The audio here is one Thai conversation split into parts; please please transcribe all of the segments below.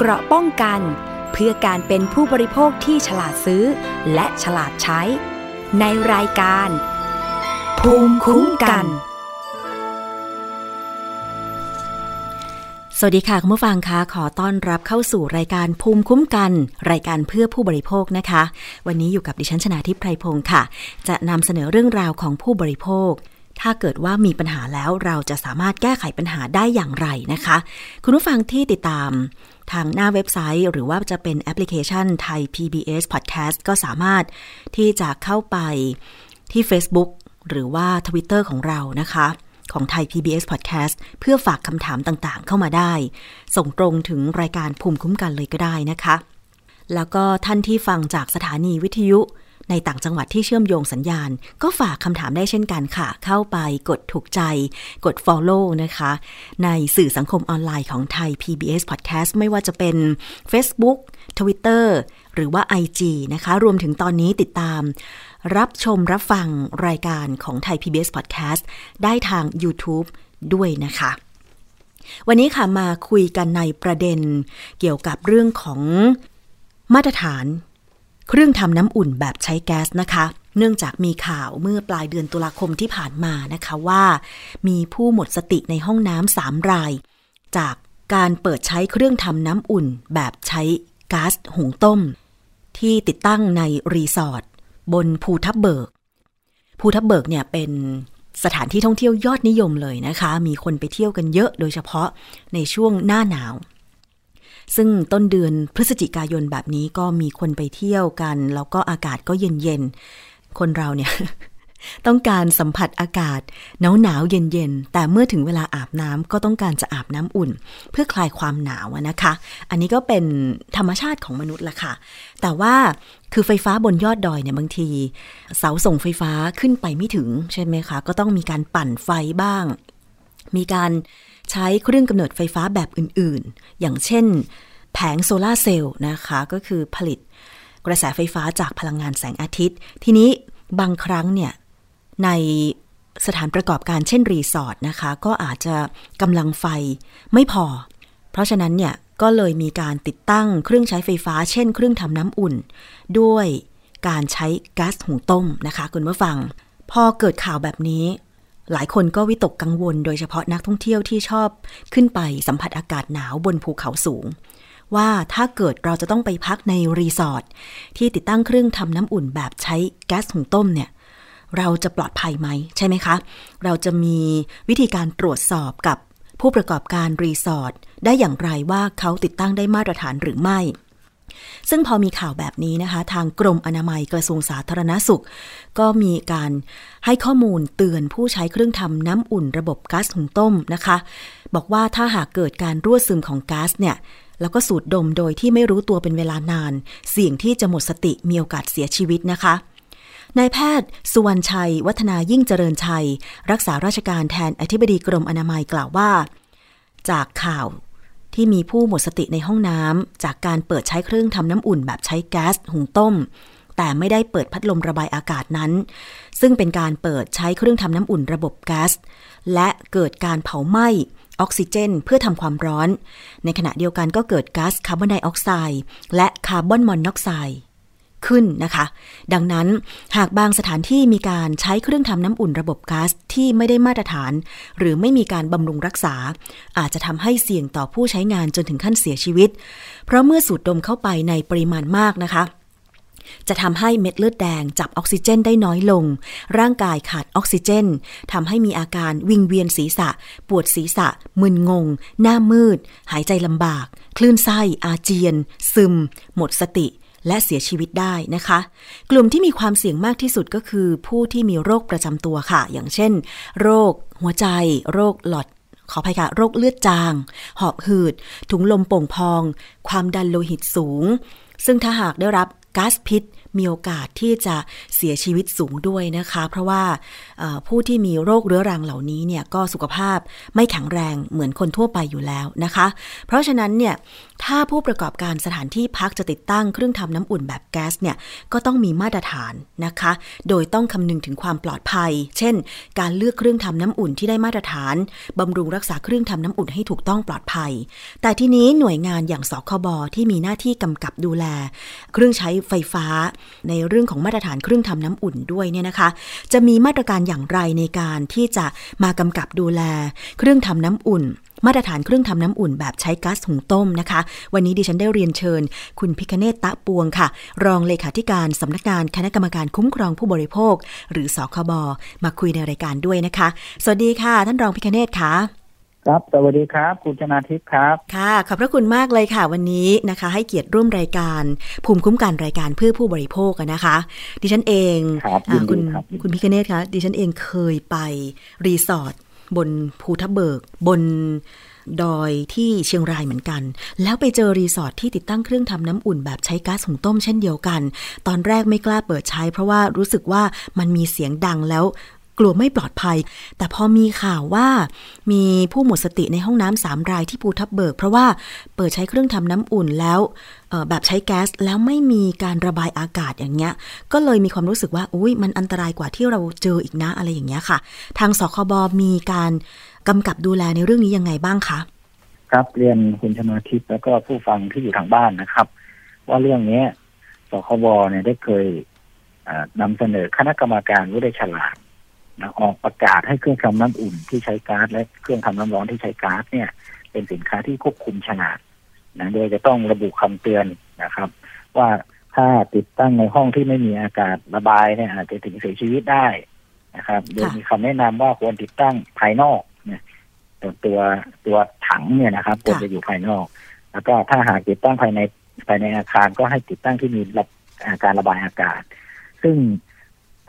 เกราะป้องกัน เพื่อการเป็นผู้บริโภคที่ฉลาดซื้อ และฉลาดใช้ ในรายการ ภูมิคุ้มกัน สวัสดีค่ะคุณผู้ฟังคะขอต้อนรับเข้าสู่รายการภูมิคุ้มกัน รายการเพื่อผู้บริโภคนะคะ วันนี้อยู่กับดิฉันชนาทิพไพรพงศ์ค่ะ จะนำเสนอเรื่องราวของผู้บริโภค ถ้าเกิดว่ามีปัญหาแล้วเราจะสามารถแก้ไขปัญหาได้อย่างไรนะคะ คุณผู้ฟังที่ติดตามทางหน้าเว็บไซต์ หรือว่าจะเป็นแอปพลิเคชันไทย PBS Podcast ก็สามารถที่จะเข้าไปที่ Facebook หรือว่า Twitter ของเรานะคะ ของไทย PBS Podcast เพื่อฝากคำถามต่างๆ เข้ามาได้ ส่งตรงถึงรายการภูมิคุ้มกันเลยก็ได้นะคะ แล้วก็ท่านที่ฟังจากสถานีวิทยุ ในต่างจังหวัดที่เชื่อมโยงสัญญาณ ก็ฝากคำถามได้เช่นกันค่ะ เข้าไปกดถูกใจ กด follow นะคะ ในสื่อสังคมออนไลน์ของไทย PBS Podcast ไม่ว่าจะเป็น Facebook Twitter หรือว่า IG นะคะ รวมถึงตอนนี้ติดตาม รับชมรับฟังรายการของไทย PBS Podcast ได้ทาง YouTube ด้วยนะคะวันนี้ค่ะมาคุยกันในประเด็น เกี่ยวกับเรื่องของมาตรฐาน เครื่องทำน้ำอุ่นแบบใช้แก๊สนะคะ เนื่องจากมีข่าวเมื่อปลายเดือนตุลาคมที่ผ่านมานะคะว่า มีผู้หมดสติในห้องน้ำสามราย จากการเปิดใช้เครื่องทำน้ำอุ่นแบบใช้ก๊าซหุงต้ม ที่ติดตั้งในรีสอร์ทบนภูทับเบิก ภูทับเบิกเนี่ยเป็นสถานที่ท่องเที่ยวยอดนิยมเลยนะคะ มีคนไปเที่ยวกันเยอะโดยเฉพาะในช่วงหน้าหนาว ซึ่งต้นเดือนพฤศจิกายนแบบนี้ก็มีคนไปเที่ยวกัน แล้วก็อากาศก็เย็นๆคนเราเนี่ยต้องการสัมผัสอากาศหนาวหนาวเย็นเย็นๆแต่เมื่อถึงเวลาอาบน้ำก็ต้องการจะอาบน้ำอุ่น เพื่อคลายความหนาวนะคะ อันนี้ก็เป็นธรรมชาติของมนุษย์ละค่ะ แต่ว่าคือไฟฟ้าบนยอดดอยเนี่ยบางที เสาส่งไฟฟ้าขึ้นไปไม่ถึงใช่ไหมคะ ก็ต้องมีการปั่นไฟบ้าง มีการ ใช้เครื่องกำเนิดไฟฟ้าแบบอื่นๆ อย่างเช่น แผงโซลาร์เซลล์นะคะก็คือผลิตกระแสไฟฟ้าจากพลังงานแสงอาทิตย์ ทีนี้บางครั้งเนี่ยในสถานประกอบการเช่นรีสอร์ทนะคะ ก็อาจจะกำลังไฟไม่พอ เพราะฉะนั้นเนี่ยก็เลยมีการติดตั้งเครื่องใช้ไฟฟ้า เช่น เครื่องทำน้ำอุ่น ด้วยการใช้ก๊าซหุงต้มนะคะ คุณผู้ฟัง พอเกิดข่าวแบบนี้ หลายคนก็วิตกกังวล โดยเฉพาะนักท่องเที่ยวที่ชอบขึ้นไปสัมผัสอากาศหนาวบนภูเขาสูง ว่าถ้าเกิดเราจะต้องไปพักในรีสอร์ทที่ติดตั้งเครื่องทำน้ำอุ่นแบบใช้แก๊สหุงต้มเนี่ยเราจะปลอดภัยไหมใช่ไหมคะ เราจะมีวิธีการตรวจสอบกับผู้ประกอบการรีสอร์ทได้อย่างไรว่าเขาติดตั้งได้มาตรฐานหรือไม่ ซึ่งพอมีข่าวแบบนี้นะคะ ทางกรมอนามัยกระทรวงสาธารณสุข ก็มีการให้ข้อมูลเตือนผู้ใช้เครื่องทำน้ำอุ่นระบบก๊าซหุงต้มนะคะ บอกว่าถ้าหากเกิดการรั่วซึมของก๊าซเนี่ยแล้วก็สูดดมโดยที่ไม่รู้ตัวเป็นเวลานาน เสี่ยงที่จะหมดสติมีโอกาสเสียชีวิตนะคะนายแพทย์ สุวรรณชัย วัฒนายิ่งเจริญชัย รักษาราชการแทนอธิบดีกรมอนามัยกล่าวว่า จากข่าว ที่มีผู้หมดสติในห้องน้ำจากการเปิดใช้เครื่องทำน้ำอุ่นแบบใช้แก๊สหุงต้ม แต่ไม่ได้เปิดพัดลมระบายอากาศนั้น ซึ่งเป็นการเปิดใช้เครื่องทำน้ำอุ่นระบบแก๊สและเกิดการเผาไหม้ออกซิเจน เพื่อทำความร้อน ในขณะเดียวกันก็เกิดก๊าซคาร์บอนไดออกไซด์และคาร์บอนมอนอกไซด์ ขึ้นนะคะ ดังนั้นหากบางสถานที่มีการใช้เครื่องทำน้ำอุ่นระบบก๊าซที่ไม่ได้มาตรฐาน หรือไม่มีการบำรุงรักษา อาจจะทำให้เสี่ยงต่อผู้ใช้งานจนถึงขั้นเสียชีวิต เพราะเมื่อสูดดมเข้าไปในปริมาณมากนะคะจะทำให้เม็ดเลือดแดงจับออกซิเจนได้น้อยลง ร่างกายขาดออกซิเจนทำให้มีอาการวิงเวียนศีรษะ ปวดศีรษะ มึนงง หน้ามืด หายใจลำบาก คลื่นไส้ อาเจียน ซึม หมดสติ และเสียชีวิตได้นะคะ กลุ่มที่มีความเสี่ยงมากที่สุดก็คือ ผู้ที่มีโรคประจำตัวค่ะ อย่างเช่น โรค หัวใจ โรคหลอดขออภัยค่ะโรคเลือดจาง หอบหืด ถุงลมโป่งพอง ความดันโลหิตสูง ซึ่งถ้าหากได้รับก๊าซพิษ มีโอกาสที่จะเสียชีวิตสูงด้วยนะคะ เพราะว่าผู้ที่มีโรคเรื้อรังเหล่านี้เนี่ยก็สุขภาพไม่แข็งแรงเหมือนคนทั่วไปอยู่แล้วนะคะ เพราะฉะนั้นเนี่ยถ้าผู้ประกอบการสถานที่พักจะติดตั้งเครื่องทำน้ำอุ่นแบบแก๊สเนี่ยก็ต้องมีมาตรฐานนะคะ โดยต้องคำนึงถึงความปลอดภัย เช่น การเลือกเครื่องทำน้ำอุ่นที่ได้มาตรฐานบำรุงรักษาเครื่องทำน้ำอุ่นให้ถูกต้องปลอดภัย แต่ทีนี้หน่วยงานอย่างสคบที่มีหน้าที่กำกับดูแล เครื่องใช้ไฟฟ้าในเรื่องของมาตรฐานเครื่องทำน้ำอุ่นด้วยเนี่ยนะคะ จะมีมาตรการอย่างไรในการที่จะมากำกับดูแล เครื่องทำน้ำอุ่น มาตรฐานเครื่องทำน้ำอุ่นแบบใช้ก๊าซหุงต้มนะคะ วันนี้ดิฉันได้เรียนเชิญ คุณพิคเนตตะปวงค่ะ รองเลขาธิการสำนักงานคณะกรรมการคุ้มครองผู้บริโภค หรือสคบมาคุยในรายการด้วยนะคะ สวัสดีค่ะ ท่านรองพิคเนตค่ะ ครับสวัสดีครับ คุณชนาทิพย์ครับ ค่ะ ขอบพระคุณมากเลยค่ะ วันนี้นะคะ ให้เกียรติร่วมรายการ ภูมิคุ้มกันรายการเพื่อผู้บริโภคนะคะ ดิฉันเองคุณคุณพิคเนตคะดิฉันเองเคยไปรีสอร์ทบนภูทับเบิก บนดอยที่เชียงรายเหมือนกัน แล้วไปเจอรีสอร์ทที่ติดตั้งเครื่องทำน้ำอุ่นแบบใช้ก๊าซหุงต้มเช่นเดียวกัน ตอนแรกไม่กล้าเปิดใช้ เพราะว่ารู้สึกว่ามันมีเสียงดังแล้ว กลัวไม่ปลอดภัย แต่พอมีข่าวว่ามีผู้หมดสติในห้องน้ำสามรายที่ภูทับเบิก เพราะว่าเปิดใช้เครื่องทำน้ำอุ่นแล้วแบบใช้แก๊สแล้วไม่มีการระบายอากาศอย่างเงี้ย ก็เลยมีความรู้สึกว่าอุ้ยมันอันตรายกว่าที่เราเจออีกนะอะไรอย่างเงี้ยค่ะ ทางสคบมีการกำกับดูแลในเรื่องนี้ยังไงบ้างคะครับเรียนคุณชนาทิพย์แล้วก็ผู้ฟังที่อยู่ทางบ้านนะครับ ว่าเรื่องนี้สคบเนี่ยได้เคยนำเสนอคณะกรรมการวิทยฉลาด นะออกประกาศให้เครื่องทำน้ำอุ่นที่ใช้ก๊าซและเครื่องทำน้ำร้อนที่ใช้ก๊าซเนี่ย เป็นสินค้าที่ควบคุมขนาดนะโดยจะต้องระบุคำเตือนนะครับ ว่าถ้าติดตั้งในห้องที่ไม่มีอากาศระบายเนี่ยอาจจะถึงเสียชีวิตได้นะครับ โดยมีคำแนะนำว่าควรติดตั้งภายนอกเนี่ยตัวตัวตัวถังเนี่ยนะครับควรจะอยู่ภายนอก แล้วก็ถ้าหากติดตั้งภายในภายในอาคารก็ให้ติดตั้งที่มีการระบายอากาศ ซึ่ง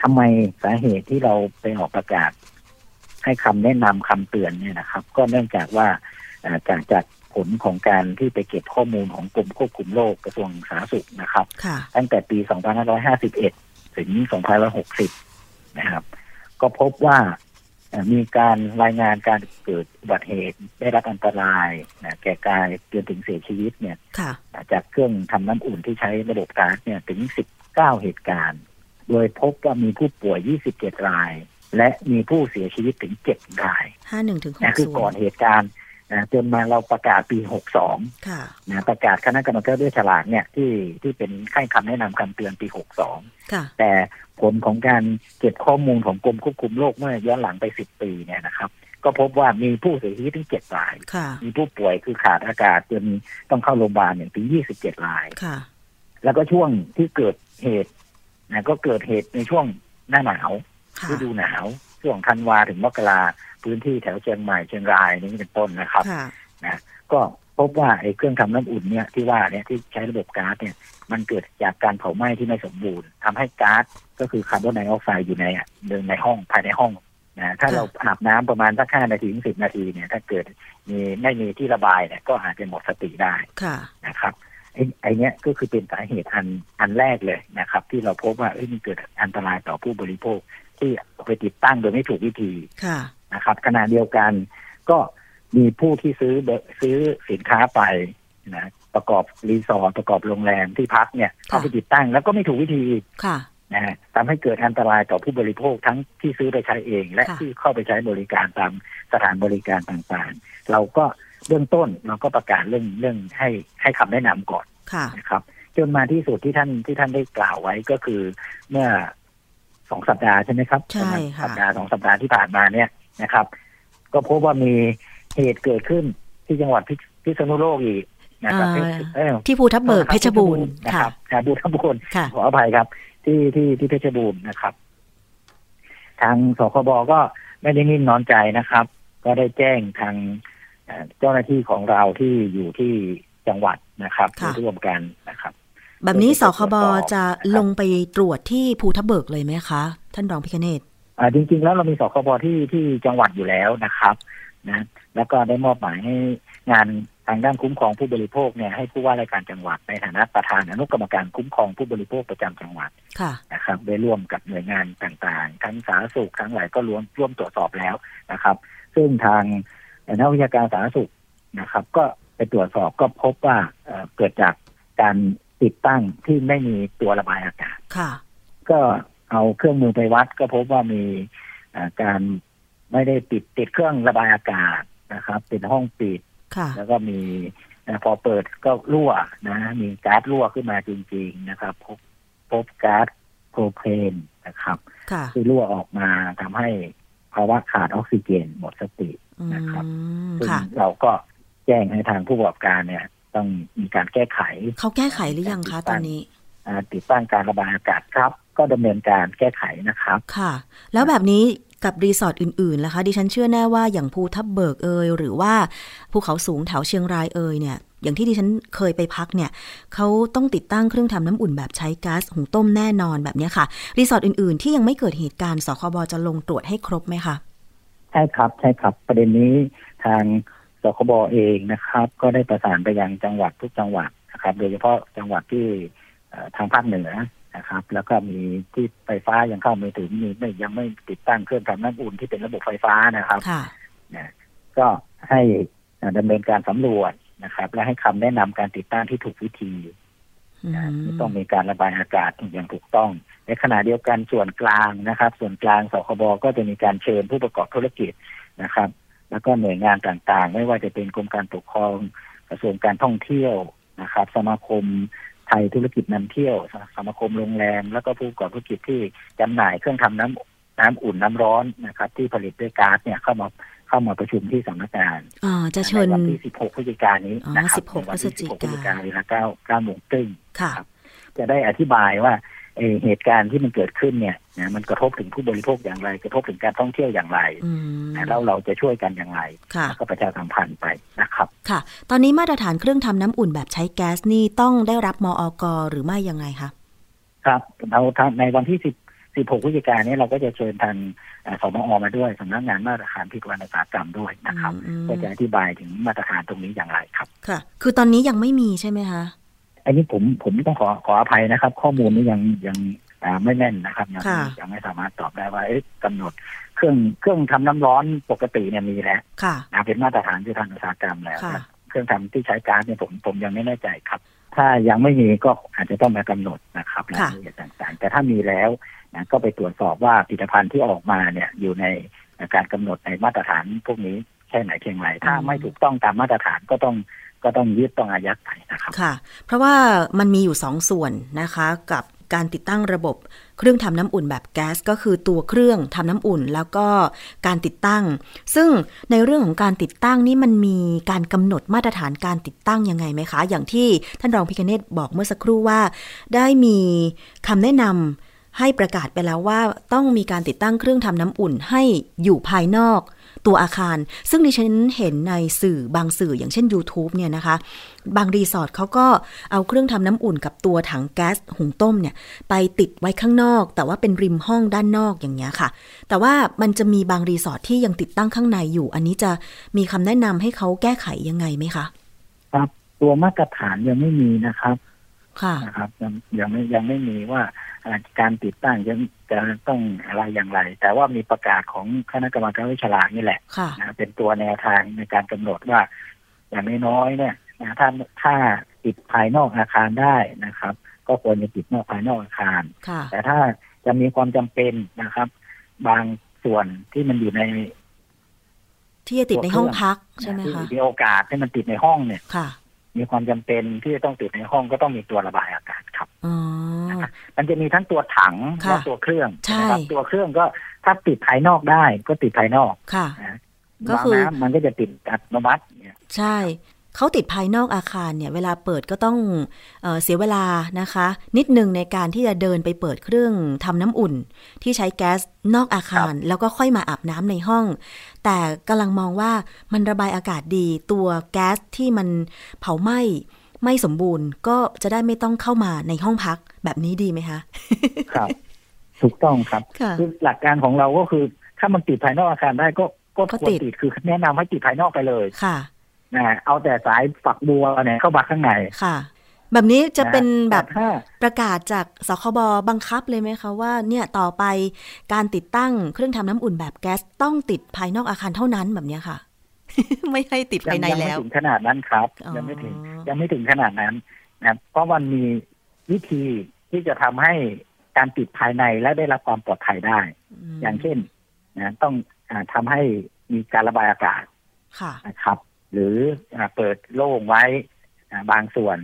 ทำไมสาเหตุที่เราไปออกประกาศ ให้คำแนะนำคำเตือนเนี่ยนะครับ ก็เนื่องจากว่าจากจากผลของการที่ไปเก็บข้อมูลของกรมควบคุมโรคกระทรวงสาธารณสุขนะครับ ตั้งแต่ปี 2551 ถึง 2560 นะครับ ก็พบว่ามีการรายงานการเกิดอุบัติเหตุได้รับอันตรายนะแก่กายจนถึงเสียชีวิตเนี่ยจากเครื่องทำน้ำอุ่นที่ใช้ระบบก๊าซเนี่ยถึง 19 เหตุการณ์ โดยพบว่ามีผู้ป่วย 27 ราย และมีผู้เสียชีวิตถึง 7 ราย51ถึง60นะคือก่อนเหตุการณ์นะจนมาเราประกาศปี 62ค่ะนะประกาศคณะกรรมการด้วยฉลากเนี่ยที่ที่เป็นให้คำแนะนำคำเตือนปี 62ค่ะแต่ผลของการเก็บข้อมูลของกรมควบคุมโรคเมื่อย้อนหลังไป 10 ปีเนี่ยนะครับก็พบว่ามีผู้เสียชีวิตถึง7ราย มีผู้ป่วยคือขาดอากาศจนต้องเข้าโรงพยาบาลเนี่ยถึง27รายค่ะแล้วก็ช่วงที่เกิดเหตุ นะก็เกิดเหตุในช่วงหน้าหนาวฤดูหนาวช่วงธันวาถึงมกราพื้นที่แถวเชียงใหม่เชียงรายนี่เป็นต้นนะครับนะก็พบว่าไอ้เครื่องทำน้ำอุ่นเนี่ยที่ว่าเนี่ยที่ใช้ระบบก๊าซเนี่ยมันเกิดจากการเผาไหม้ที่ไม่สมบูรณ์ทำให้ก๊าซก็คือคาร์บอนไดออกไซด์อยู่ในเดินในห้องภายในห้องนะถ้าเราอาบน้ำประมาณสักห้านาทีถึงสิบนาทีเนี่ยถ้าเกิดมีไม่มีที่ระบายเนี่ยก็อาจจะหมดสติได้นะครับ ไอ้นี้ก็คือเป็นสาเหตุอันอันแรกเลยนะครับ ที่เราพบว่าเอ้ยมันเกิดอันตรายต่อผู้บริโภค ที่ไปติดตั้งโดยไม่ถูกวิธีนะครับขณะเดียวกัน ก็มีผู้ที่ซื้อซื้อสินค้าไปนะประกอบรีสอร์ทประกอบโรงแรมที่พักเนี่ยเข้าไปติดตั้งแล้วก็ไม่ถูกวิธีค่ะ นะทำให้เกิดอันตรายต่อผู้บริโภคทั้งที่ซื้อไปใช้เอง และที่เข้าไปใช้บริการตามสถานบริการต่างๆ เราก็เบื้องต้นเราก็ประกาศเรื่องเรื่องให้ให้คำแนะนำก่อนนะครับ จนมาที่สุดที่ท่านที่ท่านได้กล่าวไว้ก็คือเมื่อสองสัปดาห์ใช่ไหมครับใช่ค่ะสัปดาห์สองสัปดาห์ที่ผ่านมาเนี่ยนะครับ ก็พบว่ามีเหตุเกิดขึ้นที่จังหวัดพิษณุโลกอีกนะครับที่ภูทับเบิกเพชรบูรณ์นะครับภูทับบูรณ์ขออภัยครับ ที่ที่ที่เพชรบูรณ์นะครับ ทางสคบก็ไม่ได้นิ่งนอนใจนะครับ ก็ได้แจ้งทางเจ้าหน้าที่ของเราที่อยู่ที่จังหวัดนะครับร่วมกันนะครับ แบบนี้สคบจะลงไปตรวจที่ภูทับเบิกเลยไหมคะ ท่านรองพิคเนตอ่าจริง ๆ แล้วเรามีสคบที่ที่จังหวัดอยู่แล้วนะครับ นะ แล้วก็ได้มอบหมายให้งาน ททางด้านคุ้มครองผู้บริโภคเนี่ยให้ผู้ว่าราชการจังหวัดในฐานะประธานอนุกรรมการคุ้มครองผู้บริโภคประจำจังหวัดค่ะนะครับได้ร่วมกับหน่วยงานต่างๆ ทั้งสาธารณสุขทั้งหลายก็ร่วมร่วมตรวจสอบแล้วนะครับ ซึ่งทางนักวิชาการสาธารณสุขนะครับ ก็ไปตรวจสอบก็พบว่าเอ่อเกิดจากการติดตั้งที่ไม่มีตัวระบายอากาศค่ะก็เอาเครื่องมือไปวัดก็พบว่ามีเอ่อการไม่ได้ติดติดเครื่องระบายอากาศนะครับ เป็นห้องปิดค่ะ แล้วก็มีนะพอเปิดก็รั่วนะ มีก๊าซรั่วขึ้นมาจริง ๆนะครับ พบพบก๊าซโพรเพนนะครับค่ะที่รั่วออกมาทำให้ภาวะขาดออกซิเจนหมดสติอืมนะครับซึ่งค่ะเราก็แจ้งให้ทางผู้ประกอบการเนี่ย ต้องมีการแก้ไข เขาแก้ไขหรือยังคะตอนนี้อ่าติดตั้งการระบายอากาศครับ ก็ดำเนินการแก้ไขนะครับ ค่ะ แล้วแบบนี้ กับรีสอร์ทอื่นๆล่ะคะดิฉันเชื่อแน่ว่าอย่างภูทับเบิกเอยหรือว่าภูเขาสูงแถวเชียงรายเอยเนี่ยอย่างที่ดิฉันเคยไปพักเนี่ยเขาต้องติดตั้งเครื่องทำน้ำอุ่นแบบใช้ก๊าซหุงต้มแน่นอนแบบนี้ค่ะ รีสอร์ทอื่นๆ ที่ยังไม่เกิดเหตุการณ์สคบจะลงตรวจให้ครบไหมคะใช่ครับใช่ครับ ประเด็นนี้ทางสคบเองนะครับ ก็ได้ประสานไปยังจังหวัดทุกจังหวัดนะครับ โดยเฉพาะจังหวัดที่ทางภาคเหนือ นะครับ แล้วก็มีที่ไฟฟ้ายังเข้าไม่ถึงมีไม่ยังไม่ติดตั้งเครื่องทำน้ำอุ่นที่เป็นระบบไฟฟ้านะครับค่ะนะก็ให้เอ่อดำเนินการสำรวจนะครับ และให้คำแนะนำการติดตั้งที่ถูกวิธีอืนะมต้องมีการระบายอากาศอย่างถูกต้องในขณะเดียวกันส่วนกลางนะครับ ส่วนกลางสคบก็จะมีการเชิญผู้ประกอบธุรกิจนะครับ แล้วก็หน่วยงานต่างๆ ไม่ว่าจะเป็นกรมการปกครองกระทรวงการท่องเที่ยวนะครับ สมาคม ไทยธุรกิจนำเที่ยวสมาคมโรงแรม แล้วก็ผู้ประกอบธุรกิจที่จำหน่ายเครื่องทำน้ำน้ำอุ่นน้ำร้อนนะครับ ที่ผลิตด้วยก๊าซเนี่ยเข้ามาเข้ามาประชุมที่สำนักงานอ่าจะเชิญในวันที่ 16 พฤศจิกายนนี้อ๋อนะครับ16ในวันที่ 16 พฤศจิกายนเวลา9 9โมงครึ่งค่ะครับ จะได้อธิบายว่าเอ่อเหตุการณ์ที่มันเกิดขึ้นเนี่ยนะมันกระทบถึงผู้บริโภคอย่างไร กระทบถึงการท่องเที่ยวอย่างไรอืมนะแล้วเราจะช่วยกันอย่างไรค่ะแล้วก็ประชาสัมพันธ์ไปนะครับ ค่ะ ตอนนี้มาตรฐานเครื่องทำน้ำอุ่นแบบใช้แก๊สนี่ต้องได้รับมออกหรือไม่ยังไงคะครับเราทางในวันที่10 16พฤศจิกายนนี้เราก็จะเชิญทางเอ่อสมอมาด้วยสำนักงานมาตรฐานพิจารณาอุตสาหกรรมด้วยนะครับอืมก็จะอธิบายถึงมาตรฐานตรงนี้อย่างไรครับ ค่ะ คือตอนนี้ยังไม่มีใช่ไหมคะอันนี้ผมผมต้องขอขออภัยนะครับ ข้อมูลนี้ยังยังอ่าไม่แน่นนะครับยังค่ะยังไม่สามารถตอบได้ว่าเอ๊ะกำหนด เครื่องเครื่องทำน้ำร้อนปกติเนี่ยมีแล้วค่ะนะเป็นมาตรฐานที่ทางอุตสาหกรรมแล้วค่ะนะเครื่องทำที่ใช้ก๊าซเนี่ยผมผมยังไม่แน่ใจครับ ถ้ายังไม่มีก็อาจจะต้องมากำหนดนะครับรายค่ะละเอียดต่างๆ แต่ถ้ามีแล้วนะก็ไปตรวจสอบว่าผลิตภัณฑ์ที่ออกมาเนี่ยอยู่ในการกำหนดในมาตรฐานพวกนี้แค่ไหนเพียงไรถ้าไม่ถูกต้องตามมาตรฐานก็ต้องก็ต้องยึดต้องอายัดไปนะครับค่ะ เพราะว่ามันมีอยู่สองส่วนนะคะกับการติดตั้งระบบ เครื่องทำน้ำอุ่นแบบแก๊สก็คือตัวเครื่องทำน้ำอุ่นแล้วก็การติดตั้ง ซึ่งในเรื่องของการติดตั้งนี่มันมีการกำหนดมาตรฐานการติดตั้งยังไงไหมคะ อย่างที่ท่านรองพิคเนตบอกเมื่อสักครู่ว่า ได้มีคำแนะนำให้ประกาศไปแล้วว่าต้องมีการติดตั้งเครื่องทำน้ำอุ่นให้อยู่ภายนอก ตัวอาคาร ซึ่งดิฉันเห็นในสื่อบางสื่ออย่างเช่น YouTube เนี่ยนะคะ บางรีสอร์ทเขาก็เอาเครื่องทำน้ำอุ่นกับตัวถังแก๊สหุงต้มเนี่ย ไปติดไว้ข้างนอก แต่ว่าเป็นริมห้องด้านนอกอย่างเงี้ยค่ะ แต่ว่ามันจะมีบางรีสอร์ทที่ยังติดตั้งข้างในอยู่ อันนี้จะมีคำแนะนำให้เขาแก้ไขยังไงไหมคะครับตัวมาตรฐานยังไม่มีนะครับค่ะนะครับยังยังไม่ยังไม่มีว่าอ่า การติดตั้งจะจะต้องอะไรอย่างไร แต่ว่ามีประกาศของคณะกรรมการวิชาลากนี่แหละค่ะนะเป็นตัวแนวทางในการกำหนดว่า อย่างน้อยๆเนี่ยนะถ้าถ้าติดภายนอกอาคารได้นะครับ ก็ควรจะติดนอกภายนอกอาคารค่ะแต่ถ้าจะมีความจำเป็นนะครับ บางส่วนที่มันอยู่ใน ที่จะติดในห้องพักใช่ไหมที่คะมีโอกาสที่มันติดในห้องเนี่ยค่ะมีความจำเป็นที่จะต้องติดในห้องก็ต้องมีตัวระบายอากาศครับอ๋อ มันจะมีทั้งตัวถังค่ะและตัวเครื่องใช่นะครับตัวเครื่องก็ถ้าติดภายนอกได้ก็ติดภายนอกค่ะนะก็คือน้ำมันก็จะติดอัตโนมัติเนี่ยใช่เขาติดภายนอกอาคารเนี่ยเวลาเปิดก็ต้องเออเสียเวลานะคะ นิดนึงในการที่จะเดินไปเปิดเครื่องทำน้ำอุ่น ที่ใช้แก๊สนอกอาคาร แล้วก็ค่อยมาอาบน้ำในห้อง แต่กำลังมองว่ามันระบายอากาศดีตัวแก๊สที่มันเผาไหม้ ไม่สมบูรณ์ก็จะได้ไม่ต้องเข้ามาในห้องพักแบบนี้ดีไหมคะครับ ถูกต้องครับค่ะคือหลักการของเราก็คือ ถ้ามันติดภายนอกอาคารได้ก็ก็ก็ควรติดติดคือแนะนำให้ติดภายนอกไปเลยค่ะนะเอาแต่สายฝักบัวเนี่ยเข้ามาข้างในค่ะ แบบนี้จะเป็นแบบถ้าประกาศจากสคบบังคับเลยไหมคะว่า เนี่ยต่อไปการติดตั้งเครื่องทำน้ำอุ่นแบบแก๊สต้องติดภายนอกอาคารเท่านั้นแบบเนี้ยค่ะ ไม่ให้ติดภายในยังแล้ไม่วถึงขนาดนั้นครับอ๋อยังไม่ถึง ยังไม่ถึงขนาดนั้นนะเพราะมันมีวิธีที่จะทำให้การติดภายในและได้รับความปลอดภัยได้มอย่างเช่นนะต้องอาทำให้มีการระบายอากาศค่ะนะครับ หรืออ่าเปิดโล่งไว้อ่าบางส่วน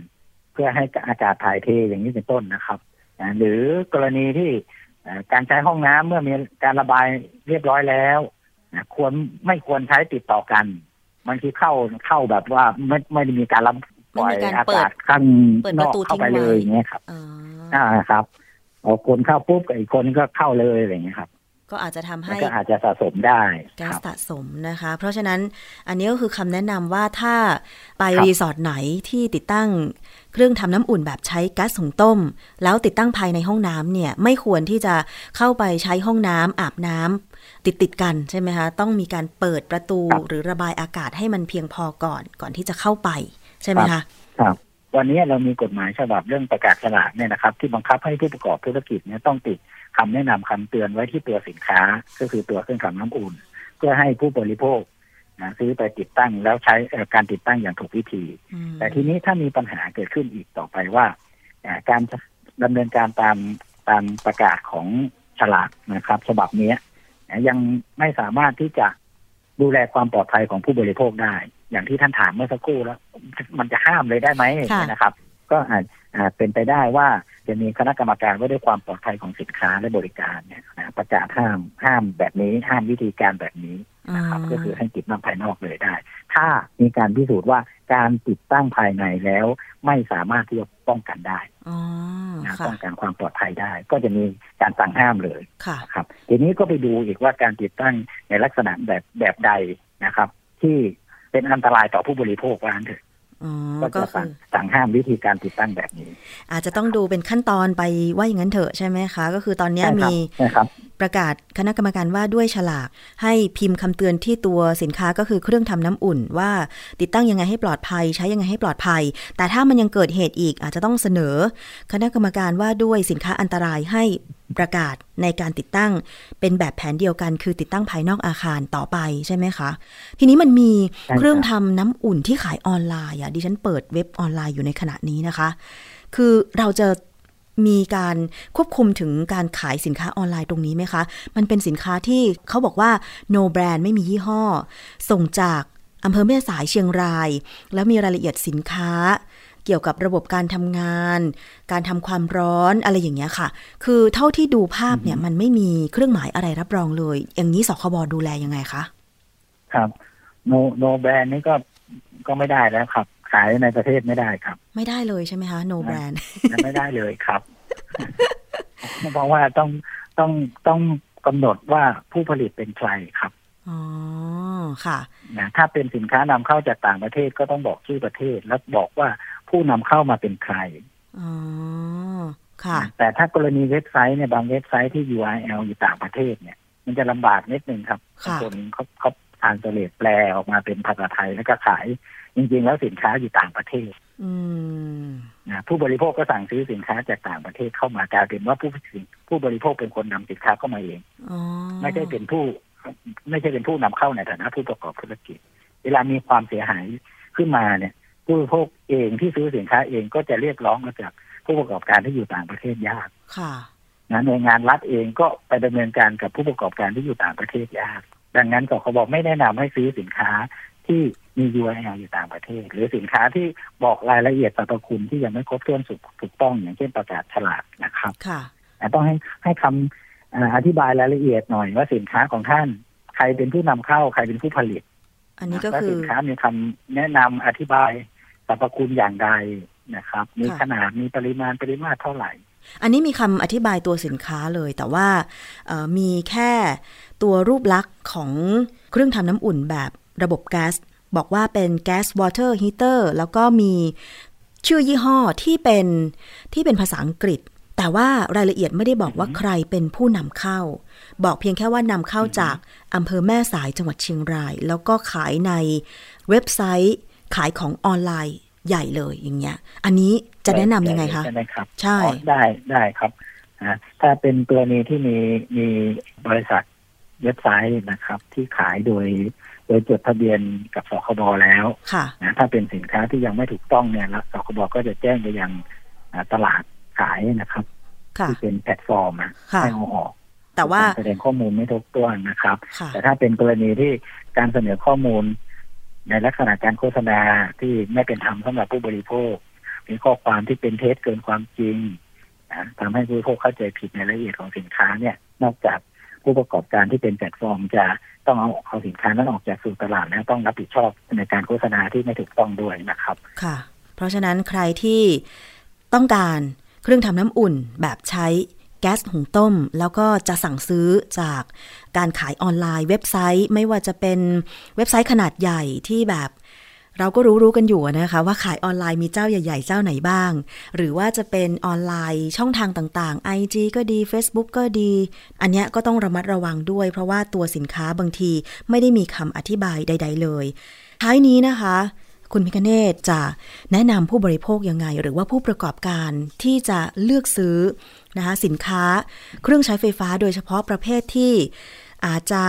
เพื่อให้อากาศถ่ายเทอย่างนี้เป็นต้นนะครับนะหรือกรณีที่อ่าการใช้ห้องน้ำเมื่อมีการระบายเรียบร้อยแล้วนะ ควรไม่ควรใช้ติดต่อกันบางทีเข้าเข้าแบบว่าไม่ไม่ได้มีการรับปล่อยไม่มีการอาเปิดกาศข้างเปิดนประอกตูเข้าไปทิ้งไว้เลยอย่างเงี้ยครับอ๋ออ่าครับเอาคนเข้าปุ๊บกับอีกคนก็เข้าเลยอะไรอย่างเงี้ยครับ ก็อาจจะทำมันให้ก็อาจจะสะสมได้แก๊คสรับสะสมนะคะ เพราะฉะนั้นอันนี้ก็คือคำแนะนำว่าถ้าไปครับรีสอร์ทไหนที่ติดตั้งเครื่องทำน้ำอุ่นแบบใช้ก๊าซหุงต้ม แล้วติดตั้งภายในห้องน้ำเนี่ย ไม่ควรที่จะเข้าไปใช้ห้องน้ำอาบน้ำ ติดติดๆกันใช่ไหมคะ ต้องมีการเปิดประตูครับหรือระบายอากาศให้มันเพียงพอก่อนก่อนที่จะเข้าไปใช่ไหมคะครับวันนี้เรามีกฎหมายฉบับเรื่องประกาศฉลากเนี่ยนะครับ ที่บังคับให้ผู้ประกอบธุรกิจเนี่ยต้องติดคำแนะนำคำเตือนไว้ที่ตัวสินค้า ก็คือตัวเครื่องทำน้ำอุ่น เพื่อให้ผู้บริโภคนะซื้อไปติดตั้งแล้วใช้เอ่อการติดตั้งอย่างถูกวิธีอืมแต่ทีนี้ถ้ามีปัญหาเกิดขึ้นอีกต่อไปว่าอ่าการดำเนินการตามตามประกาศของฉลากนะครับ ฉบับเนี้ ยนะยังไม่สามารถที่จะดูแลความปลอดภัยของผู้บริโภคได้ อย่างที่ท่านถามเมื่อสักครู่แล้ว มันจะห้ามเลยได้ไหมค่ะนะครับ ก็อาจ อาจเป็นไปได้ว่าจะมีคณะกรรมการว่าด้วยความปลอดภัยของสินค้าและบริการเนี่ยนะประกาศห้ามห้ามแบบนี้ห้ามวิธีการแบบนี้นะครับก็คือให้ติดตั้งภายนอกเลยได้ ถ้ามีการพิสูจน์ว่าการติดตั้งภายในแล้วไม่สามารถที่จะป้องกันได้อ๋อนะค่ะป้องกันความปลอดภัยได้ ก็จะมีการสั่งห้ามเลยค่ะนะครับ ทีนี้ก็ไปดูอีกว่าการติดตั้งในลักษณะแบบแบบใดนะครับ ที่เป็นอันตรายต่อผู้บริโภคว่างั้นเถอะอ๋อ ก็ก็จะคืสั่งอสั่งห้ามวิธีการติดตั้งแบบนี้ อาจจะต้องดูเป็นขั้นตอนไปว่าอย่างนั้นเถอะใช่ไหมคะ ก็คือตอนเนี้ยใช่ครับมีใช่ครับ ประกาศคณะกรรมการว่าด้วยฉลาก ให้พิมพ์คำเตือนที่ตัวสินค้าก็คือเครื่องทำน้ำอุ่น ว่าติดตั้งยังไงให้ปลอดภัย ใช้ยังไงให้ปลอดภัย แต่ถ้ามันยังเกิดเหตุอีกอาจจะต้องเสนอ คณะกรรมการว่าด้วยสินค้าอันตรายให้ประกาศในการติดตั้ง เป็นแบบแผนเดียวกัน คือติดตั้งภายนอกอาคารต่อไปใช่ไหมคะ ทีนี้มันมีใช่ครับเครื่องทำน้ำอุ่นที่ขายออนไลน์อะดิฉันเปิดเว็บออนไลน์อยู่ในขณะนี้นะคะ คือเราจะ มีการควบคุมถึงการขายสินค้าออนไลน์ตรงนี้ไหมคะ มันเป็นสินค้าที่เขาบอกว่า no brand ไม่มียี่ห้อ ส่งจากอำเภอแม่สายเชียงราย แล้วมีรายละเอียดสินค้า เกี่ยวกับระบบการทำงาน การทำความร้อนอะไรอย่างเงี้ยค่ะ คือเท่าที่ดูภาพเนี่ยมันไม่มีเครื่องหมายอะไรรับรองเลย อย่างนี้สคบดูแลยังไงคะ ครับ โนโนแบรนด์นี่ก็ก็ไม่ได้แล้วครับ ขายในประเทศไม่ได้ครับ ไม่ได้เลยใช่ไหมคะ no brand ไม่ได้เลยครับ เพราะว่าต้องต้องต้องกำหนดว่าผู้ผลิตเป็นใครครับอ๋อค่ะนะถ้าเป็นสินค้านำเข้าจากต่างประเทศก็ต้องบอกชื่อประเทศ แล้วบอกว่าผู้นำเข้ามาเป็นใครอ๋อค่ะ แต่ถ้ากรณีเว็บไซต์เนี่ยบางเว็บไซต์ที่ URL อยู่ต่างประเทศเนี่ย มันจะลำบากนิดนึงครับค่ะคนเขาเขาทานเสลดแปลออกมาเป็นภาษาไทยแล้วก็ขาย จริงๆแล้วสินค้าอยู่ต่างประเทศอืมนะผู้บริโภคก็สั่งซื้อสินค้าจากต่างประเทศเข้ามากลายเป็นว่าผู้ผู้บริโภคเป็นคนนำสินค้าเข้ามาเองอ๋อไม่ใช่เป็นผู้ ไม่ใช่เป็นผู้นำเข้าในฐานะผู้ประกอบธุรกิจ เวลามีความเสียหายขึ้นมาเนี่ย ผู้บริโภคเองที่ซื้อสินค้าเองก็จะเรียกร้องมาจากผู้ประกอบการที่อยู่ต่างประเทศยากค่ะนะหน่วยงานรัฐเองก็ไปดำเนินการกับผู้ประกอบการที่อยู่ต่างประเทศยาก ดังนั้นก็เขาบอกไม่แนะนำให้ซื้อสินค้าที่ มี URL อยู่ต่างประเทศ หรือสินค้าที่บอกรายละเอียดสรรพคุณที่ยังไม่ครบถ้วนสุถูกต้องอย่างเช่นประกาศฉลากนะครับค่ะแต่ต้องให้ให้คำอ่าอธิบายรายละเอียดหน่อยว่าสินค้าของท่าน ใครเป็นผู้นำเข้าใครเป็นผู้ผลิต อันนี้ก็และคืสิอนค้ามีคำแนะนำอธิบายสรรพคุณอย่างใดนะครับ มีค่ะขนาดมีปริมาณปริมาตรเท่าไหร่ อันนี้มีคำอธิบายตัวสินค้าเลย แต่ว่าเอ่อมีแค่ตัวรูปลักษณ์ของเครื่องทำน้ำอุ่นแบบระบบแก๊ส บอกว่าเป็น gas water heater แล้วก็มีชื่อยี่ห้อที่เป็นที่เป็นภาษาอังกฤษ แต่ว่ารายละเอียดไม่ได้บอกว่าใครเป็นผู้นำเข้า บอกเพียงแค่ว่านำเข้าจากอำเภอแม่สายจังหวัดเชียงราย แล้วก็ขายในเว็บไซต์ขายของออนไลน์ใหญ่เลยอย่างเงี้ย อันนี้จะแนะนำยังไงคะใช่ไหมครับใช่อ๋อได้ได้ครับนะถ้าเป็นกรณีที่มีมีบริษัทเว็บไซต์นะครับ ที่ขายโดย โดยจดทะเบียนกับสคบแล้วค่ะนะถ้าเป็นสินค้าที่ยังไม่ถูกต้องเนี่ยแล้วสคบก็จะแจ้งไปยังอ่าตลาดขายนะครับค่ะที่เป็นแพลตฟอร์มนะค่ะให้เอาออกแต่ว่าแสดงข้อมูลไม่ถูกต้องนะครับค่ะแต่ถ้าเป็นกรณีที่การเสนอข้อมูล ในลักษณะการโฆษณาที่ไม่เป็นธรรมสำหรับผู้บริโภคมีข้อความที่เป็นเท็จเกินความจริงนะทำให้ผู้บริโภคเข้าใจผิดในรายละเอียดของสินค้าเนี่ย นอกจาก ผู้ประกอบการที่เป็นแพลตฟอร์ม จะต้องเอาเอาสินค้านั้นออกจากสู่ตลาดแล้วต้องรับผิดชอบในการโฆษณาที่ไม่ถูกต้องด้วยนะครับ ค่ะ เพราะฉะนั้นใครที่ต้องการเครื่องทำน้ำอุ่นแบบใช้แก๊สหุงต้ม แล้วก็จะสั่งซื้อจากการขายออนไลน์เว็บไซต์ ไม่ว่าจะเป็นเว็บไซต์ขนาดใหญ่ที่แบบ เราก็รู้รู้กันอยู่นะคะว่าขายออนไลน์มีเจ้าใหญ่ ๆ เจ้าไหนบ้าง หรือว่าจะเป็นออนไลน์ช่องทางต่างๆ IG ก็ดี Facebook ก็ดี อันนี้ก็ต้องระมัดระวังด้วย เพราะว่าตัวสินค้าบางทีไม่ได้มีคำอธิบายใด ๆ เลย ท้ายนี้นะคะ คุณพิคเนตจะแนะนำผู้บริโภคยังไง หรือว่าผู้ประกอบการที่จะเลือกซื้อนะคะสินค้าเครื่องใช้ไฟฟ้าโดยเฉพาะประเภทที่อาจจะ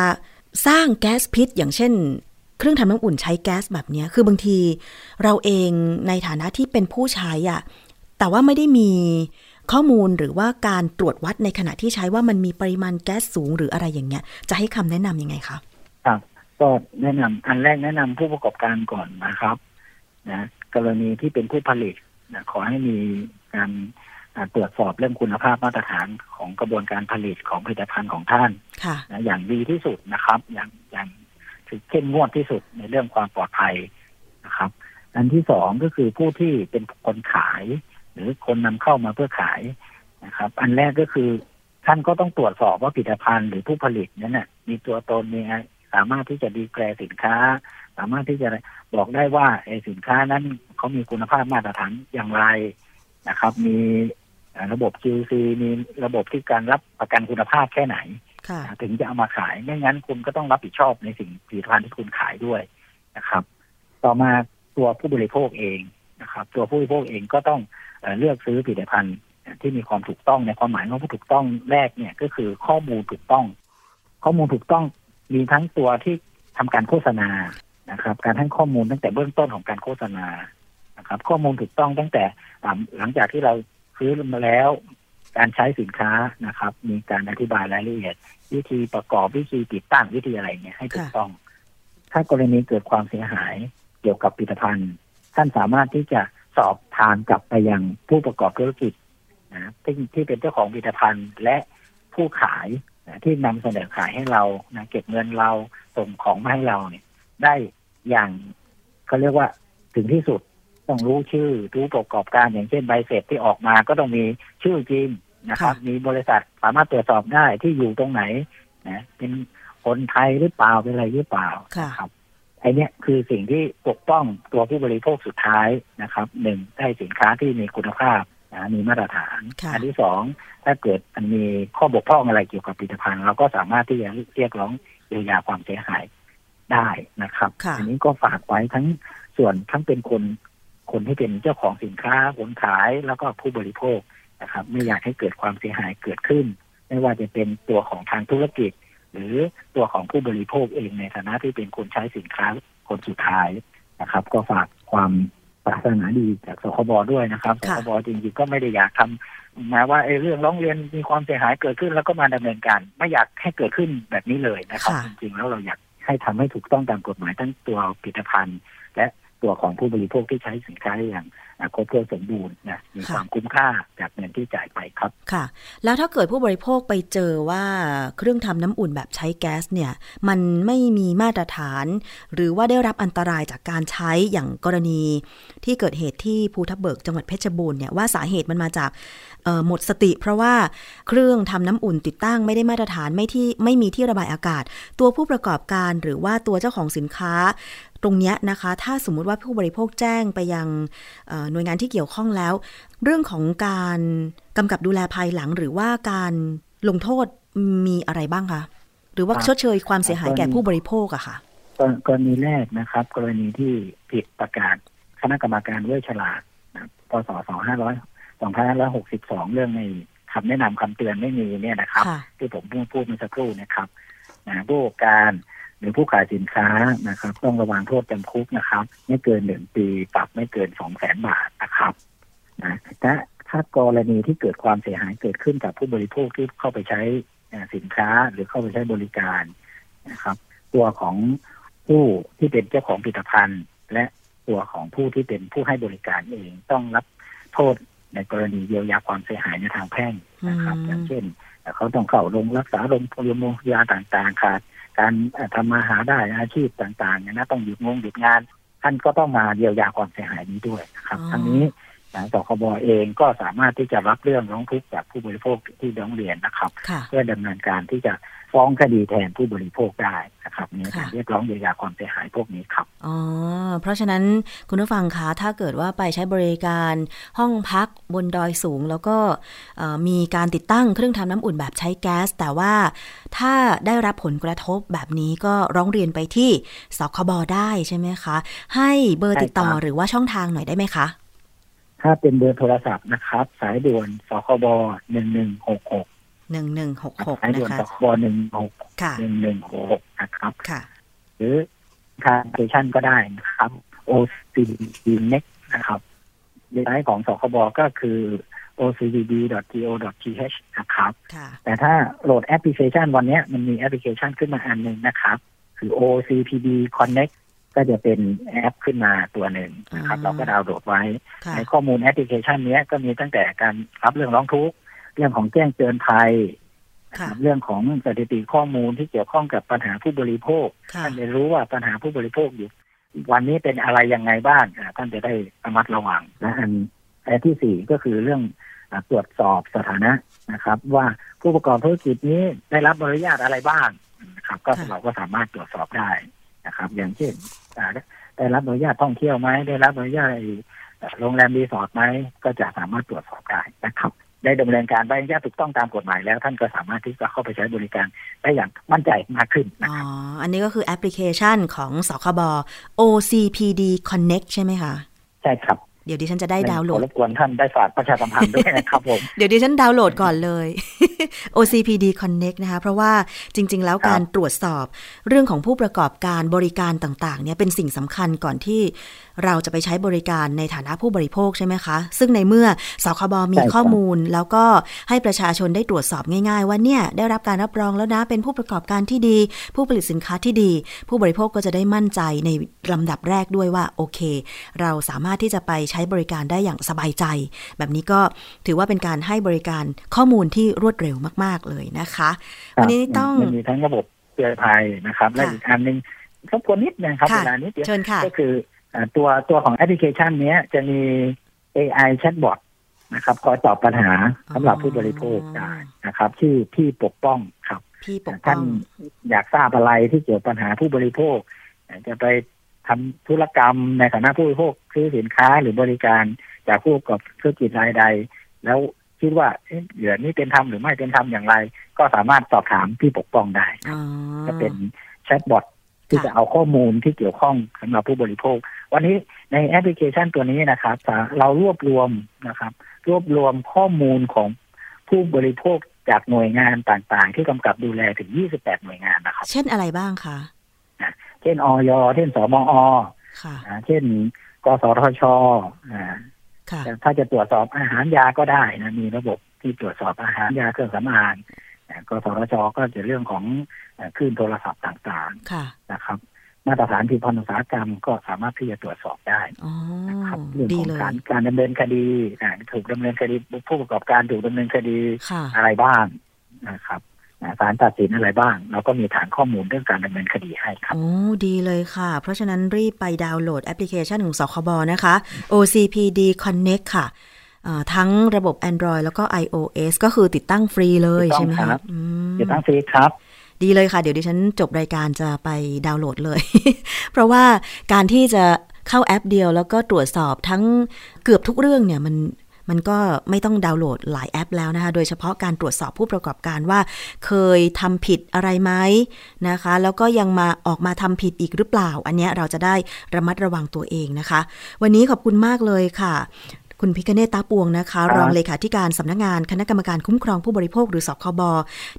สร้างแก๊สพิษ อย่างเช่น เครื่องทำน้ำอุ่นใช้แก๊สแบบเนี้ยคือบางทีเราเองในฐานะที่เป็นผู้ใช้อะแต่ว่าไม่ได้มีข้อมูลหรือว่าการตรวจวัดในขณะที่ใช้ว่ามันมีปริมาณแก๊สสูงหรืออะไรอย่างเงี้ย จะให้คำแนะนำยังไงคะครับก็แนะนำอันแรกแนะนำผู้ประกอบการก่อนนะครับนะกรณีที่เป็นผู้ผลิตนะขอให้มีการอ่าตรวจสอบเรื่องคุณภาพมาตรฐานของกระบวนการผลิตของผลิตภัณฑ์ของท่านค่ะนะอย่างดีที่สุดนะครับ อย่างอย่าง ถือเข้มงวดที่สุดในเรื่องความปลอดภัยนะครับ อันที่สองก็คือผู้ที่เป็นคนขาย หรือคนนำเข้ามาเพื่อขายนะครับ อันแรกก็คือท่านก็ต้องตรวจสอบว่าผลิตภัณฑ์หรือผู้ผลิตนั้นน่ะมีตัวตนมีอะไรสามารถที่จะดีแกรสินค้า สามารถที่จะบอกได้ว่าไอ้สินค้านั้นเขามีคุณภาพมาตรฐานอย่างไรนะครับ มีระบบ QC มีระบบที่การรับประกันคุณภาพแค่ไหน ถึงจะเอามาขายไม่งั้นคุณก็ต้องรับผิดชอบในสิ่งผลิตภัณฑ์ที่คุณขายด้วยนะครับ ต่อมาตัวผู้บริโภคเองนะครับ ตัวผู้บริโภคเองก็ต้องเลือกซื้อผลิตภัณฑ์ที่มีความถูกต้องในความหมายของผู้ถูกต้องแรกเนี่ยก็คือข้อมูลถูกต้อง ข้อมูลถูกต้องมีทั้งตัวที่ทำการโฆษณานะครับ การให้ข้อมูลตั้งแต่เบื้องต้นของการโฆษณานะครับ ข้อมูลถูกต้องตั้งแต่หลังจากที่เราซื้อมาแล้ว การใช้สินค้านะครับ มีการอธิบายรายละเอียด วิธีประกอบวิธีติดตั้งวิธีอะไรเนี่ยให้ถูกค่ะต้อง ถ้ากรณีเกิดความเสียหายเกี่ยวกับผลิตภัณฑ์ ท่านสามารถที่จะสอบทานกลับไปยังผู้ประกอบธุรกิจนะที่ที่เป็นเจ้าของผลิตภัณฑ์และผู้ขายนะที่นำเสนอขายให้เรานะเก็บเงินเราส่งของมาให้เราเนี่ย ได้อย่างเขาเรียกว่าถึงที่สุดต้องรู้ชื่อรู้ประกอบการอย่างเช่นใบเสร็จที่ออกมาก็ต้องมีชื่อจริง นะครับค่ะมีบริษัทสามารถตรวจสอบได้ที่อยู่ตรงไหนนะเป็นคนไทยหรือเปล่าเป็นอะไรหรือเปล่าค่ะนะครับไอเนี้ยคือสิ่งที่ปกป้องตัวผู้บริโภคสุดท้ายนะครับหนึ่งได้สินค้าที่มีคุณภาพนะมีมาตรฐานค่ะอัที่สองถ้าเกิดมันมีข้อบกพร่องอะไรเกี่ยวกับผลิตภัณฑ์ เราก็สามารถที่จะเรียกร้องเยียวยาความเสียหายได้นะครับค่ะอันี้ก็ฝากไว้ทั้งส่วนทั้งเป็นคนคนที่เป็นเจ้าของสินค้าคนขายแล้วก็ผู้บริโภค นะครับ ไม่อยากให้เกิดความเสียหายเกิดขึ้น ไม่ว่าจะเป็นตัวของทางธุรกิจ หรือตัวของผู้บริโภคเองในฐานะที่เป็นคนใช้สินค้าคนสุดท้ายนะครับ ก็ฝากความปรารถนาดีจากสคบด้วยนะครับสค่ะคบจริงๆก็ไม่ได้อยากทำมาว่าไอ้เรื่องร้องเรียนมีความเสียหายเกิดขึ้นแล้วก็มาดำเนินการ ไม่อยากให้เกิดขึ้นแบบนี้เลยนะครับค่ะจริงๆแล้วเราอยากให้ทำให้ถูกต้องตามกฎหมายทั้งตัวผลิตภัณฑ์และ ตัวของผู้บริโภคที่ใช้สินค้าได้อย่างอ่าครบถ้วนสมบูรณ์นะมีความคุ้มค่าจากเงินที่จ่ายไปครับค่ะ แล้วถ้าเกิดผู้บริโภคไปเจอว่าเครื่องทำน้ำอุ่นแบบใช้แก๊สเนี่ย มันไม่มีมาตรฐาน หรือว่าได้รับอันตรายจากการใช้อย่างกรณีที่เกิดเหตุที่ภูทับเบิกจังหวัดเพชรบูรณ์เนี่ยว่าสาเหตุมันมาจากเอ่อหมดสติ เพราะว่าเครื่องทำน้ำอุ่นติดตั้งไม่ได้มาตรฐานไม่ที่ไม่มีที่ระบายอากาศ ตัวผู้ประกอบการหรือว่าตัวเจ้าของสินค้า ตรงเนี้ยนะคะ ถ้าสมมุติว่าผู้บริโภคแจ้งไปยังเอ่อหน่วยงานที่เกี่ยวข้องแล้ว เรื่องของการกำกับดูแลภายหลังหรือว่าการลงโทษมีอะไรบ้างคะหรือว่าครับชดเชยความเสียหายแก่ผู้บริโภคอะค่ะกรณีแรกนะครับ กรณีที่ผิดประกาศคณะกรรมการเว้ยฉลาดนะพศสองห้าร้อยสองพันห้าร้อยหกสิบสองเรื่องในคำแนะนำคำเตือนไม่มีเนี่ยนะครับค่ะที่ผมเพิ่งพูดเมื่อสักครู่นะครับนะผู้ประกอบการ หรือผู้ขายสินค้านะครับ ต้องระวังโทษจำคุกนะครับ ไม่เกินหนึ่งปีปรับไม่เกินสองแสนบาทนะครับนะถ้าถ้ากรณีที่เกิดความเสียหายเกิดขึ้นกับผู้บริโภคที่เข้าไปใช้สินค้าหรือเข้าไปใช้บริการนะครับ ตัวของผู้ที่เป็นเจ้าของผลิตภัณฑ์ และตัวของผู้ที่เป็นผู้ให้บริการเองต้องรับโทษในกรณีเยียวยาความเสียหายในทางแพ่งนะครับอืมอย่างเช่น เขาต้องเข้าโรงรักษาโรงพยาบาลต่างๆขาด การเอ่อทำมาหาได้อาชีพต่างๆเนี่ยนะต้องหยุดงงหยุดงาน ท่านก็ต้องมาเยียวยาความเสียหายนี้ด้วยนะครับอ๋อทั้งนี้ทางสคบเองก็สามารถที่จะรับเรื่องร้องทุกข์จากผู้บริโภคที่ร้องเรียนนะครับค่ะเพื่อดำเนินการที่จะ ฟ้องคดีแทนผู้บริโภคได้นะครับนี่ค่ะการเรียกร้องเยียวยาความเสียหายพวกนี้ครับอ๋อเพราะฉะนั้นคุณผู้ฟังคะถ้าเกิดว่าไปใช้บริการห้องพักบนดอยสูง แล้วก็เอ่อมีการติดตั้งเครื่องทำน้ำอุ่นแบบใช้แก๊ส แต่ว่าถ้าได้รับผลกระทบแบบนี้ก็ร้องเรียนไปที่สคบได้ใช่ไหมคะ ให้เบอร์ติดต่อใช่ครับหรือว่าช่องทางหน่อยได้ไหมคะ ถ้าเป็นเบอร์โทรศัพท์นะครับ สายด่วนสคบหนึ่งหนึ่งหกหก หนึ่งหนึ่งหกหกสายด่วนนะคะสคบหนึ่งหกค่ะหนึ่งหนึ่งหกนะครับค่ะ หรือทางแอปพลิเคชันก็ได้นะครับ OCPB Connect นะครับเว็บไซต์ของสคบก็คือ ocpb.go.th นะครับค่ะแต่ถ้าโหลดแอปพลิเคชันวันนี้มันมีแอปพลิเคชันขึ้นมาอันหนึ่งนะครับ คือ OCPB Connect ก็จะเป็นแอปขึ้นมาตัวหนึ่งนะครับอ่าเราก็ดาวน์โหลดไว้ค่ะในข้อมูลแอปพลิเคชันเนี้ยก็มีตั้งแต่การรับเรื่องร้องทุกข์ เรื่องของแจ้งเตือนภัยค่ะเรื่องของสถิติข้อมูลที่เกี่ยวข้องกับปัญหาผู้บริโภคค่ะท่านจะรู้ว่าปัญหาผู้บริโภคอยู่ วันนี้เป็นอะไรยังไงบ้างอ่าท่านจะได้ระมัดระวังและอันอันที่สี่ก็คือเรื่องอาตรวจสอบสถานะนะครับ ว่าผู้ประกอบธุรกิจนี้ได้รับอนุญาตอะไรบ้างนะครับ ก็ค่ะเราก็สามารถตรวจสอบได้นะครับ อย่างเช่นอ่าได้รับอนุญาตท่องเที่ยวไหมได้รับอนุญาตไอ้โรงแรมรีสอร์ทไหมก็จะสามารถตรวจสอบได้นะครับ ได้ดำเนินการใบอนุญาตถูกต้องตามกฎหมายแล้วท่านก็สามารถที่จะเข้าไปใช้บริการได้อย่างมั่นใจมากขึ้นนะอ๋อครับอันนี้ก็คือแอปพลิเคชันของสคบ OCPD Connect ใช่ไหมคะ ใช่ครับเดี๋ยวดิฉันจะได้ดาวน์โหลขอดรบกวนท่านได้ฝากประชาสัมพันธ์ด้วยนะครับผม เดี๋ยวดิฉันดาวน์โหลดก่อนเลย OCPD Connect นะคะ เพราะว่าจริง ๆ แล้วครับการตรวจสอบเรื่องของผู้ประกอบการบริการต่าง ๆ เนี่ยเป็นสิ่งสำคัญก่อนที่ เราจะไปใช้บริการในฐานะผู้บริโภคใช่ไหมคะ ซึ่งในเมื่อสคบมีข้อมูล แล้วก็ให้ประชาชนได้ตรวจสอบง่าย ๆ ว่าเนี่ยได้รับการรับรองแล้วนะเป็นผู้ประกอบการที่ดี ผู้ผลิตสินค้าที่ดี ผู้บริโภคก็จะได้มั่นใจในลำดับแรกด้วยว่าโอเค เราสามารถที่จะไปใช้บริการได้อย่างสบายใจ แบบนี้ก็ถือว่าเป็นการให้บริการข้อมูลที่รวดเร็วมาก ๆเลยนะคะ วันนี้ต้องมันมีทั้งระบบเตือนภัยนะครับ และค่ะอีกอันหนึ่งทบทวนนิดนึงครับค่ะเวลานิดเดียวเชิญค่ะก็คืออ่า ตัวตัวของแอปพลิเคชันเนี้ยจะมี AI chatbot นะครับคอยตอบปัญหาสำหรับผู้บริโภคได้นะครับที่ที่ปกป้องครับพี่ปกป้ท่าอนงอยากทราบอะไรที่เกี่ยวกับปัญหาผู้บริโภคอยากจะไปทำธุรกรรมในฐานะผู้บริโภคซื้อสินค้าหรือบริการจากผู้ประกอบธุรกิจรายใด แล้วคิดว่าเอ๊ะอย่างนี้เป็นธรรมหรือไม่เป็นธรรมอย่างไร ก็สามารถสอบถามพี่ปกป้องได้อ๋อจะเป็น chatbot ที่ค่ะจะเอาข้อมูลที่เกี่ยวข้องสำหรับผู้บริโภค วันนี้ในแอปพลิเคชันตัวนี้นะครับ เรารวบรวมนะครับ รวบรวมข้อมูลของผู้บริโภคจากหน่วยงานต่างๆ ที่กำกับดูแลถึง 28 หน่วยงานนะครับ เช่นอะไรบ้างคะเช่นอย.เช่นสมอค่ะอ่าเช่น กสทชอ่าค่ะแต่ถ้าจะตรวจสอบอาหารยาก็ได้นะมีระบบที่ตรวจสอบอาหารยาเครื่องสำอางอ่ากสทชก็จะเรื่องของอ่าคลื่นโทรศัพท์ต่างค่ะๆนะครับ มาตรฐานผลิตภัณฑ์อุตสาหกรรมก็สามารถที่จะตรวจสอบได้อ๋อนะครับเรื่องดีของเลยการการดำเนินคดีอ่าถูกดำเนินคดีผู้ประกอบการถูกดำเนินคดีค่ะอะไรบ้างนะครับอ่าศาลตัดสินอะไรบ้าง เราก็มีฐานข้อมูลเรื่องการดำเนินคดีให้ครับโอ้ดีเลยค่ะ เพราะฉะนั้นรีบไปดาวน์โหลดแอปพลิเคชันของสคบนะคะ OCPB Connect ค่ะอ่าทั้งระบบ Android แล้วก็ iOS ก็คือติดตั้งฟรีเลยถูกต้องใช่ไหมครัคะบอืมติดตั้งฟรีครับ ดีเลยค่ะ เดี๋ยวดิฉันจบรายการจะไปดาวน์โหลดเลย เพราะว่าการที่จะเข้าแอปเดียวแล้วก็ตรวจสอบทั้งเกือบทุกเรื่องเนี่ยมันมันก็ไม่ต้องดาวน์โหลดหลายแอปแล้วนะคะ โดยเฉพาะการตรวจสอบผู้ประกอบการว่า เคยทำผิดอะไรไหมนะคะ แล้วก็ยังมาออกมาทำผิดอีกหรือเปล่า อันนี้เราจะได้ระมัดระวังตัวเองนะคะ วันนี้ขอบคุณมากเลยค่ะ คุณพิกเนตตาปวงนะคะ รองเลขาธิการสำนักงานคณะกรรมการคุ้มครองผู้บริโภคหรือสคบ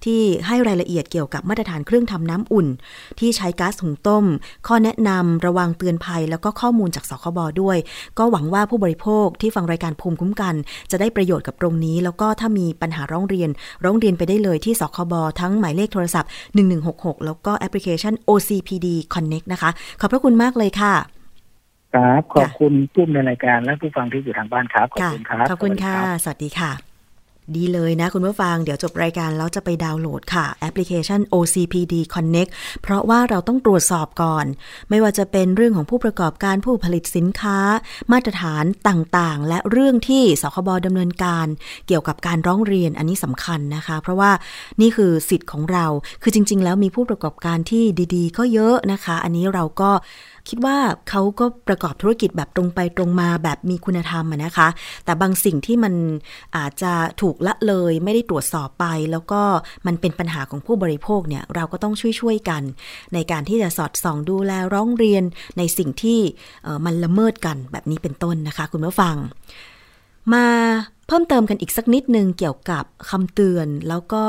ที่ให้รายละเอียดเกี่ยวกับมาตรฐานเครื่องทำน้ำอุ่น ที่ใช้ก๊าซหุงต้ม ข้อแนะนำระวังเตือนภัย แล้วก็ข้อมูลจากสคบด้วย ก็หวังว่าผู้บริโภคที่ฟังรายการภูมิคุ้มกัน จะได้ประโยชน์กับตรงนี้ แล้วก็ถ้ามีปัญหาร้องเรียน ร้องเรียนไปได้เลยที่สคบทั้งหมายเลขโทรศัพท์ 1166 แล้วก็แอปพลิเคชัน OCPD Connect นะคะ ขอบพระคุณมากเลยค่ะ ครับขอบคุณผู้ในรายการและผู้ฟังที่อยู่ทางบ้านครับขอบคุณครับขอบคุณค่ะ สวัสดีค่ะ ดีเลยนะคุณผู้ฟัง เดี๋ยวจบรายการแล้วจะไปดาวน์โหลดค่ะ แอปพลิเคชัน OCPD Connect เพราะว่าเราต้องตรวจสอบก่อน ไม่ว่าจะเป็นเรื่องของผู้ประกอบการผู้ผลิตสินค้า มาตรฐานต่างๆ และเรื่องที่สคบดำเนินการ เกี่ยวกับการร้องเรียนอันนี้สำคัญนะคะ เพราะว่านี่คือสิทธิ์ของเรา คือจริง ๆ แล้วมีผู้ประกอบการที่ดี ๆ ก็เยอะนะคะ อันนี้เราก็ คิดว่าเขาก็ประกอบธุรกิจแบบตรงไปตรงมาแบบมีคุณธรรมนะคะ แต่บางสิ่งที่มันอาจจะถูกละเลยไม่ได้ตรวจสอบไป แล้วก็มันเป็นปัญหาของผู้บริโภคเนี่ยเราก็ต้องช่วยๆกัน ในการที่จะสอดส่องดูแลร้องเรียนในสิ่งที่มันละเมิดกันแบบนี้เป็นต้นนะคะ คุณผู้ฟัง มาเพิ่มเติมกันอีกสักนิดนึงเกี่ยวกับคำเตือนแล้วก็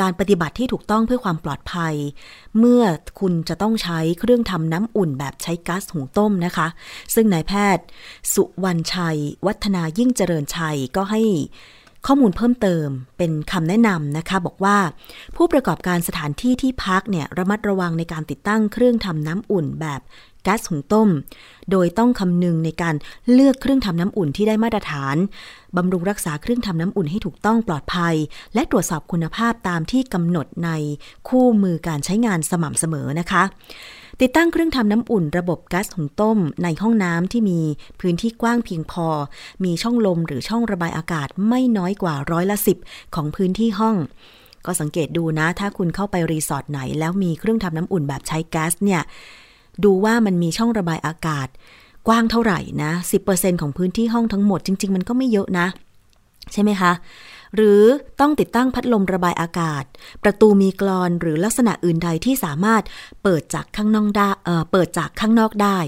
การปฏิบัติที่ถูกต้องเพื่อความปลอดภัย เมื่อคุณจะต้องใช้เครื่องทำน้ำอุ่นแบบใช้ก๊าซหุงต้มนะคะ ซึ่งนายแพทย์ สุวรรณชัย วัฒนายิ่งเจริญชัยก็ให้ข้อมูลเพิ่มเติมเป็นคำแนะนำนะคะ บอกว่า ผู้ประกอบการสถานที่ที่พักเนี่ยระมัดระวังในการติดตั้งเครื่องทำน้ำอุ่นแบบ ก๊าซหุงต้ม โดยต้องคำนึงในการเลือกเครื่องทำน้ำอุ่นที่ได้มาตรฐานบำรุงรักษาเครื่องทำน้ำอุ่นให้ถูกต้องปลอดภัย และตรวจสอบคุณภาพตามที่กำหนดในคู่มือการใช้งานสม่ำเสมอนะคะติดตั้งเครื่องทำน้ำอุ่นระบบก๊าซหุงต้ม ในห้องน้ำที่มีพื้นที่กว้างเพียงพอ มีช่องลมหรือช่องระบายอากาศไม่น้อยกว่าร้อยละสิบของพื้นที่ห้อง ก็สังเกตดูนะ ถ้าคุณเข้าไปรีสอร์ทไหน แล้วมีเครื่องทำน้ำอุ่นแบบใช้แก๊สเนี่ย ดูว่ามันมีช่องระบายอากาศ กว้างเท่าไหร่นะ 10%ของพื้นที่ห้องทั้งหมดจริง ๆ มันก็ไม่เยอะนะ ใช่ไหมคะ หรือต้องติดตั้งพัดลมระบายอากาศ ประตูมีกรอนหรือลักษณะอื่นใดที่สามารถเปิดจากข้างนอกได้เเปิดจากข้างนอกได้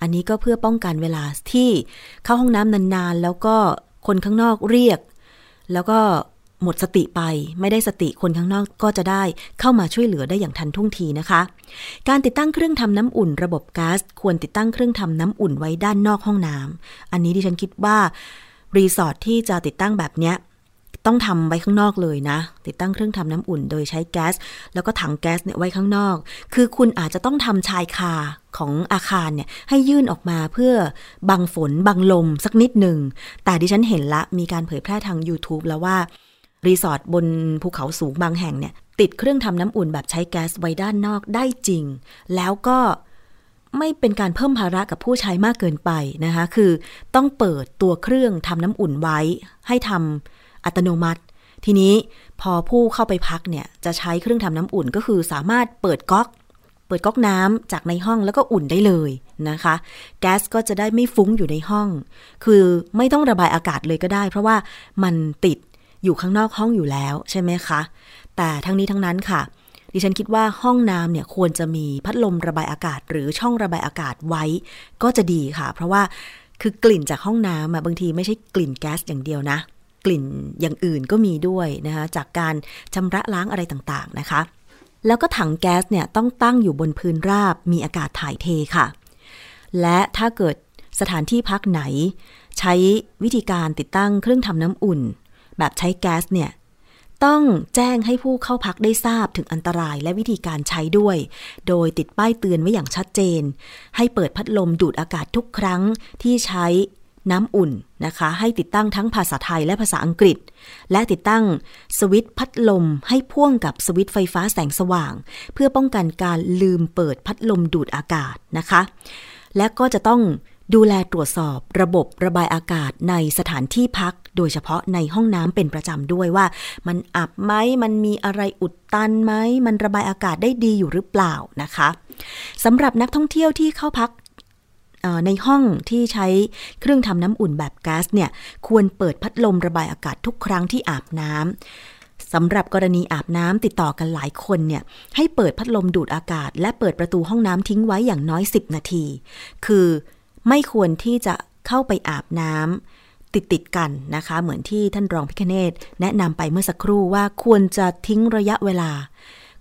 อันนี้ก็เพื่อป้องกันเวลาที่เข้าห้องน้ำนานๆ แล้วก็คนข้างนอกเรียก แล้วก็ หมดสติไป ไม่ได้สติคนข้างนอกก็จะได้เข้ามาช่วยเหลือได้อย่างทันท่วงทีนะคะ การติดตั้งเครื่องทำน้ำอุ่น ระบบก๊าซควรติดตั้งเครื่องทำน้ำอุ่นไว้ด้านนอกห้องน้ำอันนี้ดิฉันคิดว่ารีสอร์ทที่จะติดตั้งแบบเนี้ยต้องทำไว้ข้างนอกเลยนะ ติดตั้งเครื่องทำน้ำอุ่น โดยใช้แก๊ส แล้วก็ถังแก๊สเนี่ยไว้ข้างนอก คือคุณอาจจะต้องทำชายคาของอาคารเนี่ยให้ยื่นออกมาเพื่อบังฝนบังลมสักนิดหนึ่ง แต่ดิฉันเห็นละมีการเผยแพร่ทาง YouTube แล้วว่า รีสอร์ทบนภูเขาสูงบางแห่งเนี่ย ติดเครื่องทำน้ำอุ่นแบบใช้แก๊สไว้ด้านนอกได้จริง แล้วก็ไม่เป็นการเพิ่มภาระกับผู้ใช้มากเกินไปนะคะ คือต้องเปิดตัวเครื่องทำน้ำอุ่นไว้ ให้ทำอัตโนมัติ ทีนี้พอผู้เข้าไปพักเนี่ย จะใช้เครื่องทำน้ำอุ่นก็คือสามารถเปิดก๊อก เปิดก๊อกน้ำจากในห้องแล้วก็อุ่นได้เลยนะคะ แก๊สก็จะได้ไม่ฟุ้งอยู่ในห้อง คือไม่ต้องระบายอากาศเลยก็ได้ เพราะว่ามันติด อยู่ข้างนอกห้องอยู่แล้วใช่ไหมคะ แต่ทั้งนี้ทั้งนั้นค่ะ ดิฉันคิดว่าห้องน้ำเนี่ยควรจะมีพัดลมระบายอากาศ หรือช่องระบายอากาศไว้ก็จะดีค่ะ เพราะว่าคือกลิ่นจากห้องน้ำบางทีไม่ใช่กลิ่นแก๊สอย่างเดียวนะ กลิ่นอย่างอื่นก็มีด้วยนะคะจากการชำระล้างอะไรต่างๆนะคะ แล้วก็ถังแก๊สเนี่ยต้องตั้งอยู่บนพื้นราบมีอากาศถ่ายเทค่ะ และถ้าเกิดสถานที่พักไหน ใช้วิธีการติดตั้งเครื่องทำน้ำอุ่น แบบใช้แก๊สเนี่ยต้องแจ้งให้ผู้เข้าพักได้ทราบถึงอันตรายและวิธีการใช้ด้วย โดยติดป้ายเตือนไว้อย่างชัดเจน ให้เปิดพัดลมดูดอากาศทุกครั้งที่ใช้น้ำอุ่นนะคะ ให้ติดตั้งทั้งภาษาไทยและภาษาอังกฤษ และติดตั้งสวิตช์พัดลมให้พ่วงกับสวิตช์ไฟฟ้าแสงสว่าง เพื่อป้องกันการลืมเปิดพัดลมดูดอากาศนะคะ และก็จะต้อง ดูแลตรวจสอบระบบระบายอากาศในสถานที่พัก โดยเฉพาะในห้องน้ำเป็นประจำด้วยว่า มันอับไหมมันมีอะไรอุดตันไหมมันระบายอากาศได้ดีอยู่หรือเปล่านะคะสำหรับนักท่องเที่ยวที่เข้าพักในห้องที่ใช้เครื่องทำน้ำอุ่นแบบก๊าซเนี่ยควรเปิดพัดลมระบายอากาศทุกครั้งที่อาบน้ำสำหรับกรณีอาบน้ำติดต่อกันหลายคนเนี่ยให้เปิดพัดลมดูดอากาศ และเปิดประตูห้องน้ำทิ้งไว้อย่างน้อย 10 นาที คือ ไม่ควรที่จะเข้าไปอาบน้ำติดติดกันนะคะ เหมือนที่ท่านรองพิคเนตแนะนำไปเมื่อสักครู่ว่าควรจะทิ้งระยะเวลา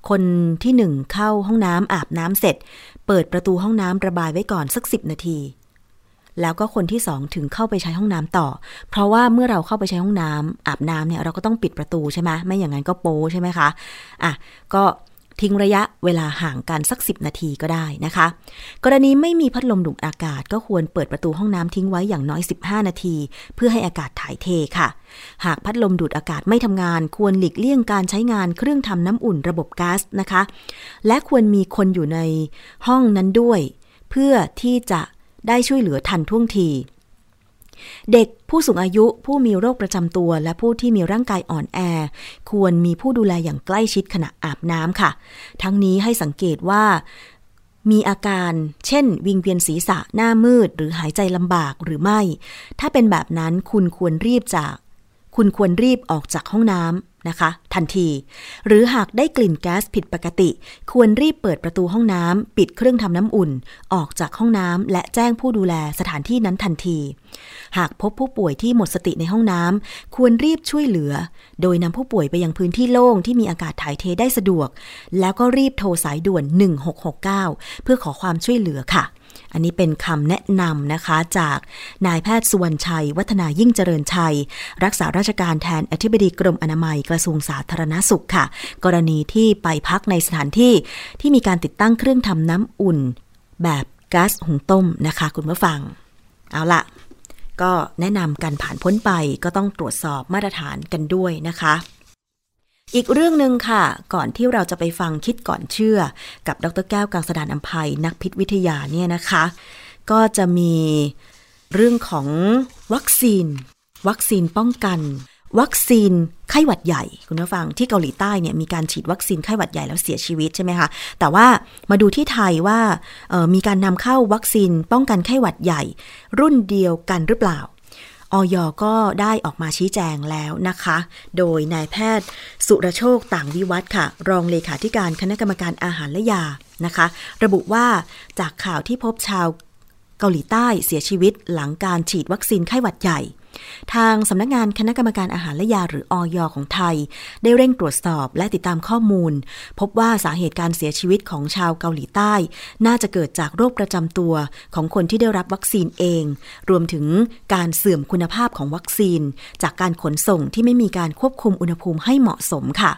คนที่หนึ่งเข้าห้องน้ำอาบน้ำเสร็จ เปิดประตูห้องน้ำระบายไว้ก่อนสักสิบนาที แล้วก็คนที่สองถึงเข้าไปใช้ห้องน้ำต่อ เพราะว่าเมื่อเราเข้าไปใช้ห้องน้ำอาบน้ำเนี่ยเราก็ต้องปิดประตูใช่ไหมไม่อย่างนั้นก็โป้ใช่ไหมคะอะก็ ทิ้งระยะเวลาห่างกันสัก 10 นาทีก็ได้นะคะ กรณีไม่มีพัดลมดูดอากาศก็ควรเปิดประตูห้องน้ำทิ้งไว้อย่างน้อย 15 นาที เพื่อให้อากาศถ่ายเทค่ะ หากพัดลมดูดอากาศไม่ทำงาน ควรหลีกเลี่ยงการใช้งานเครื่องทำน้ำอุ่นระบบก๊าซนะคะ และควรมีคนอยู่ในห้องนั้นด้วย เพื่อที่จะได้ช่วยเหลือทันท่วงที เด็กผู้สูงอายุผู้มีโรคประจำตัว และผู้ที่มีร่างกายอ่อนแอ ควรมีผู้ดูแลอย่างใกล้ชิดขณะอาบน้ำค่ะ ทั้งนี้ให้สังเกตว่ามีอาการเช่น วิงเวียนศีรษะหน้ามืด หรือหายใจลำบากหรือไม่ ถ้าเป็นแบบนั้นคุณควรรีบจาก คุณควรรีบออกจากห้องน้ำ นะคะ ทันที หรือหากได้กลิ่นแก๊สผิดปกติ ควรรีบเปิดประตูห้องน้ำปิดเครื่องทำน้ำอุ่น ออกจากห้องน้ำและแจ้งผู้ดูแลสถานที่นั้นทันที หากพบผู้ป่วยที่หมดสติในห้องน้ำควรรีบช่วยเหลือ โดยนำผู้ป่วยไปยังพื้นที่โล่งที่มีอากาศถ่ายเทได้สะดวก แล้วก็รีบโทรสายด่วน 1669 เพื่อขอความช่วยเหลือค่ะ อันนี้เป็นคำแนะนำนะคะจากนายแพทย์สุวรรณชัย วัฒนายิ่งเจริญชัย รักษาราชการแทนอธิบดีกรมอนามัยกระทรวงสาธารณสุขค่ะ กรณีที่ไปพักในสถานที่ที่มีการติดตั้งเครื่องทำน้ำอุ่น แบบก๊าซหุงต้มนะคะ คุณผู้ฟัง เอาละก็แนะนำกันผ่านพ้นไปก็ต้องตรวจสอบมาตรฐานกันด้วยนะคะ อีกเรื่องหนึ่งค่ะ ก่อนที่เราจะไปฟังคิดก่อนเชื่อ กับดรแก้วกังสดานอัมภัยนักพิษวิทยาเนี่ยนะคะ ก็จะมีเรื่องของวัคซีน วัคซีนป้องกัน วัคซีนไข้หวัดใหญ่ คุณผู้ฟังที่เกาหลีใต้เนี่ยมีการฉีดวัคซีนไข้หวัดใหญ่แล้วเสียชีวิตใช่ไหมคะแต่ว่ามาดูที่ไทยว่ามีการนำเข้าวัคซีนป้องกันไข้หวัดใหญ่ รุ่นเดียวกันหรือเปล่า ออยก็ได้ออกมาชี้แจงแล้วนะคะ โดยนายแพทย์สุรโชคต่างวิวัฒค่ะ รองเลขาธิการคณะกรรมการอาหารและยานะคะ ระบุว่าจากข่าวที่พบชาวเกาหลีใต้เสียชีวิตหลังการฉีดวัคซีนไข้หวัดใหญ่ ทางสำนักงานคณะกรรมการอาหารและยาหรืออยของไทย ได้เร่งตรวจสอบและติดตามข้อมูล พบว่าสาเหตุการเสียชีวิตของชาวเกาหลีใต้ น่าจะเกิดจากโรคประจำตัวของคนที่ได้รับวัคซีนเอง รวมถึงการเสื่อมคุณภาพของวัคซีน จากการขนส่งที่ไม่มีการควบคุมอุณหภูมิให้เหมาะสมค่ะ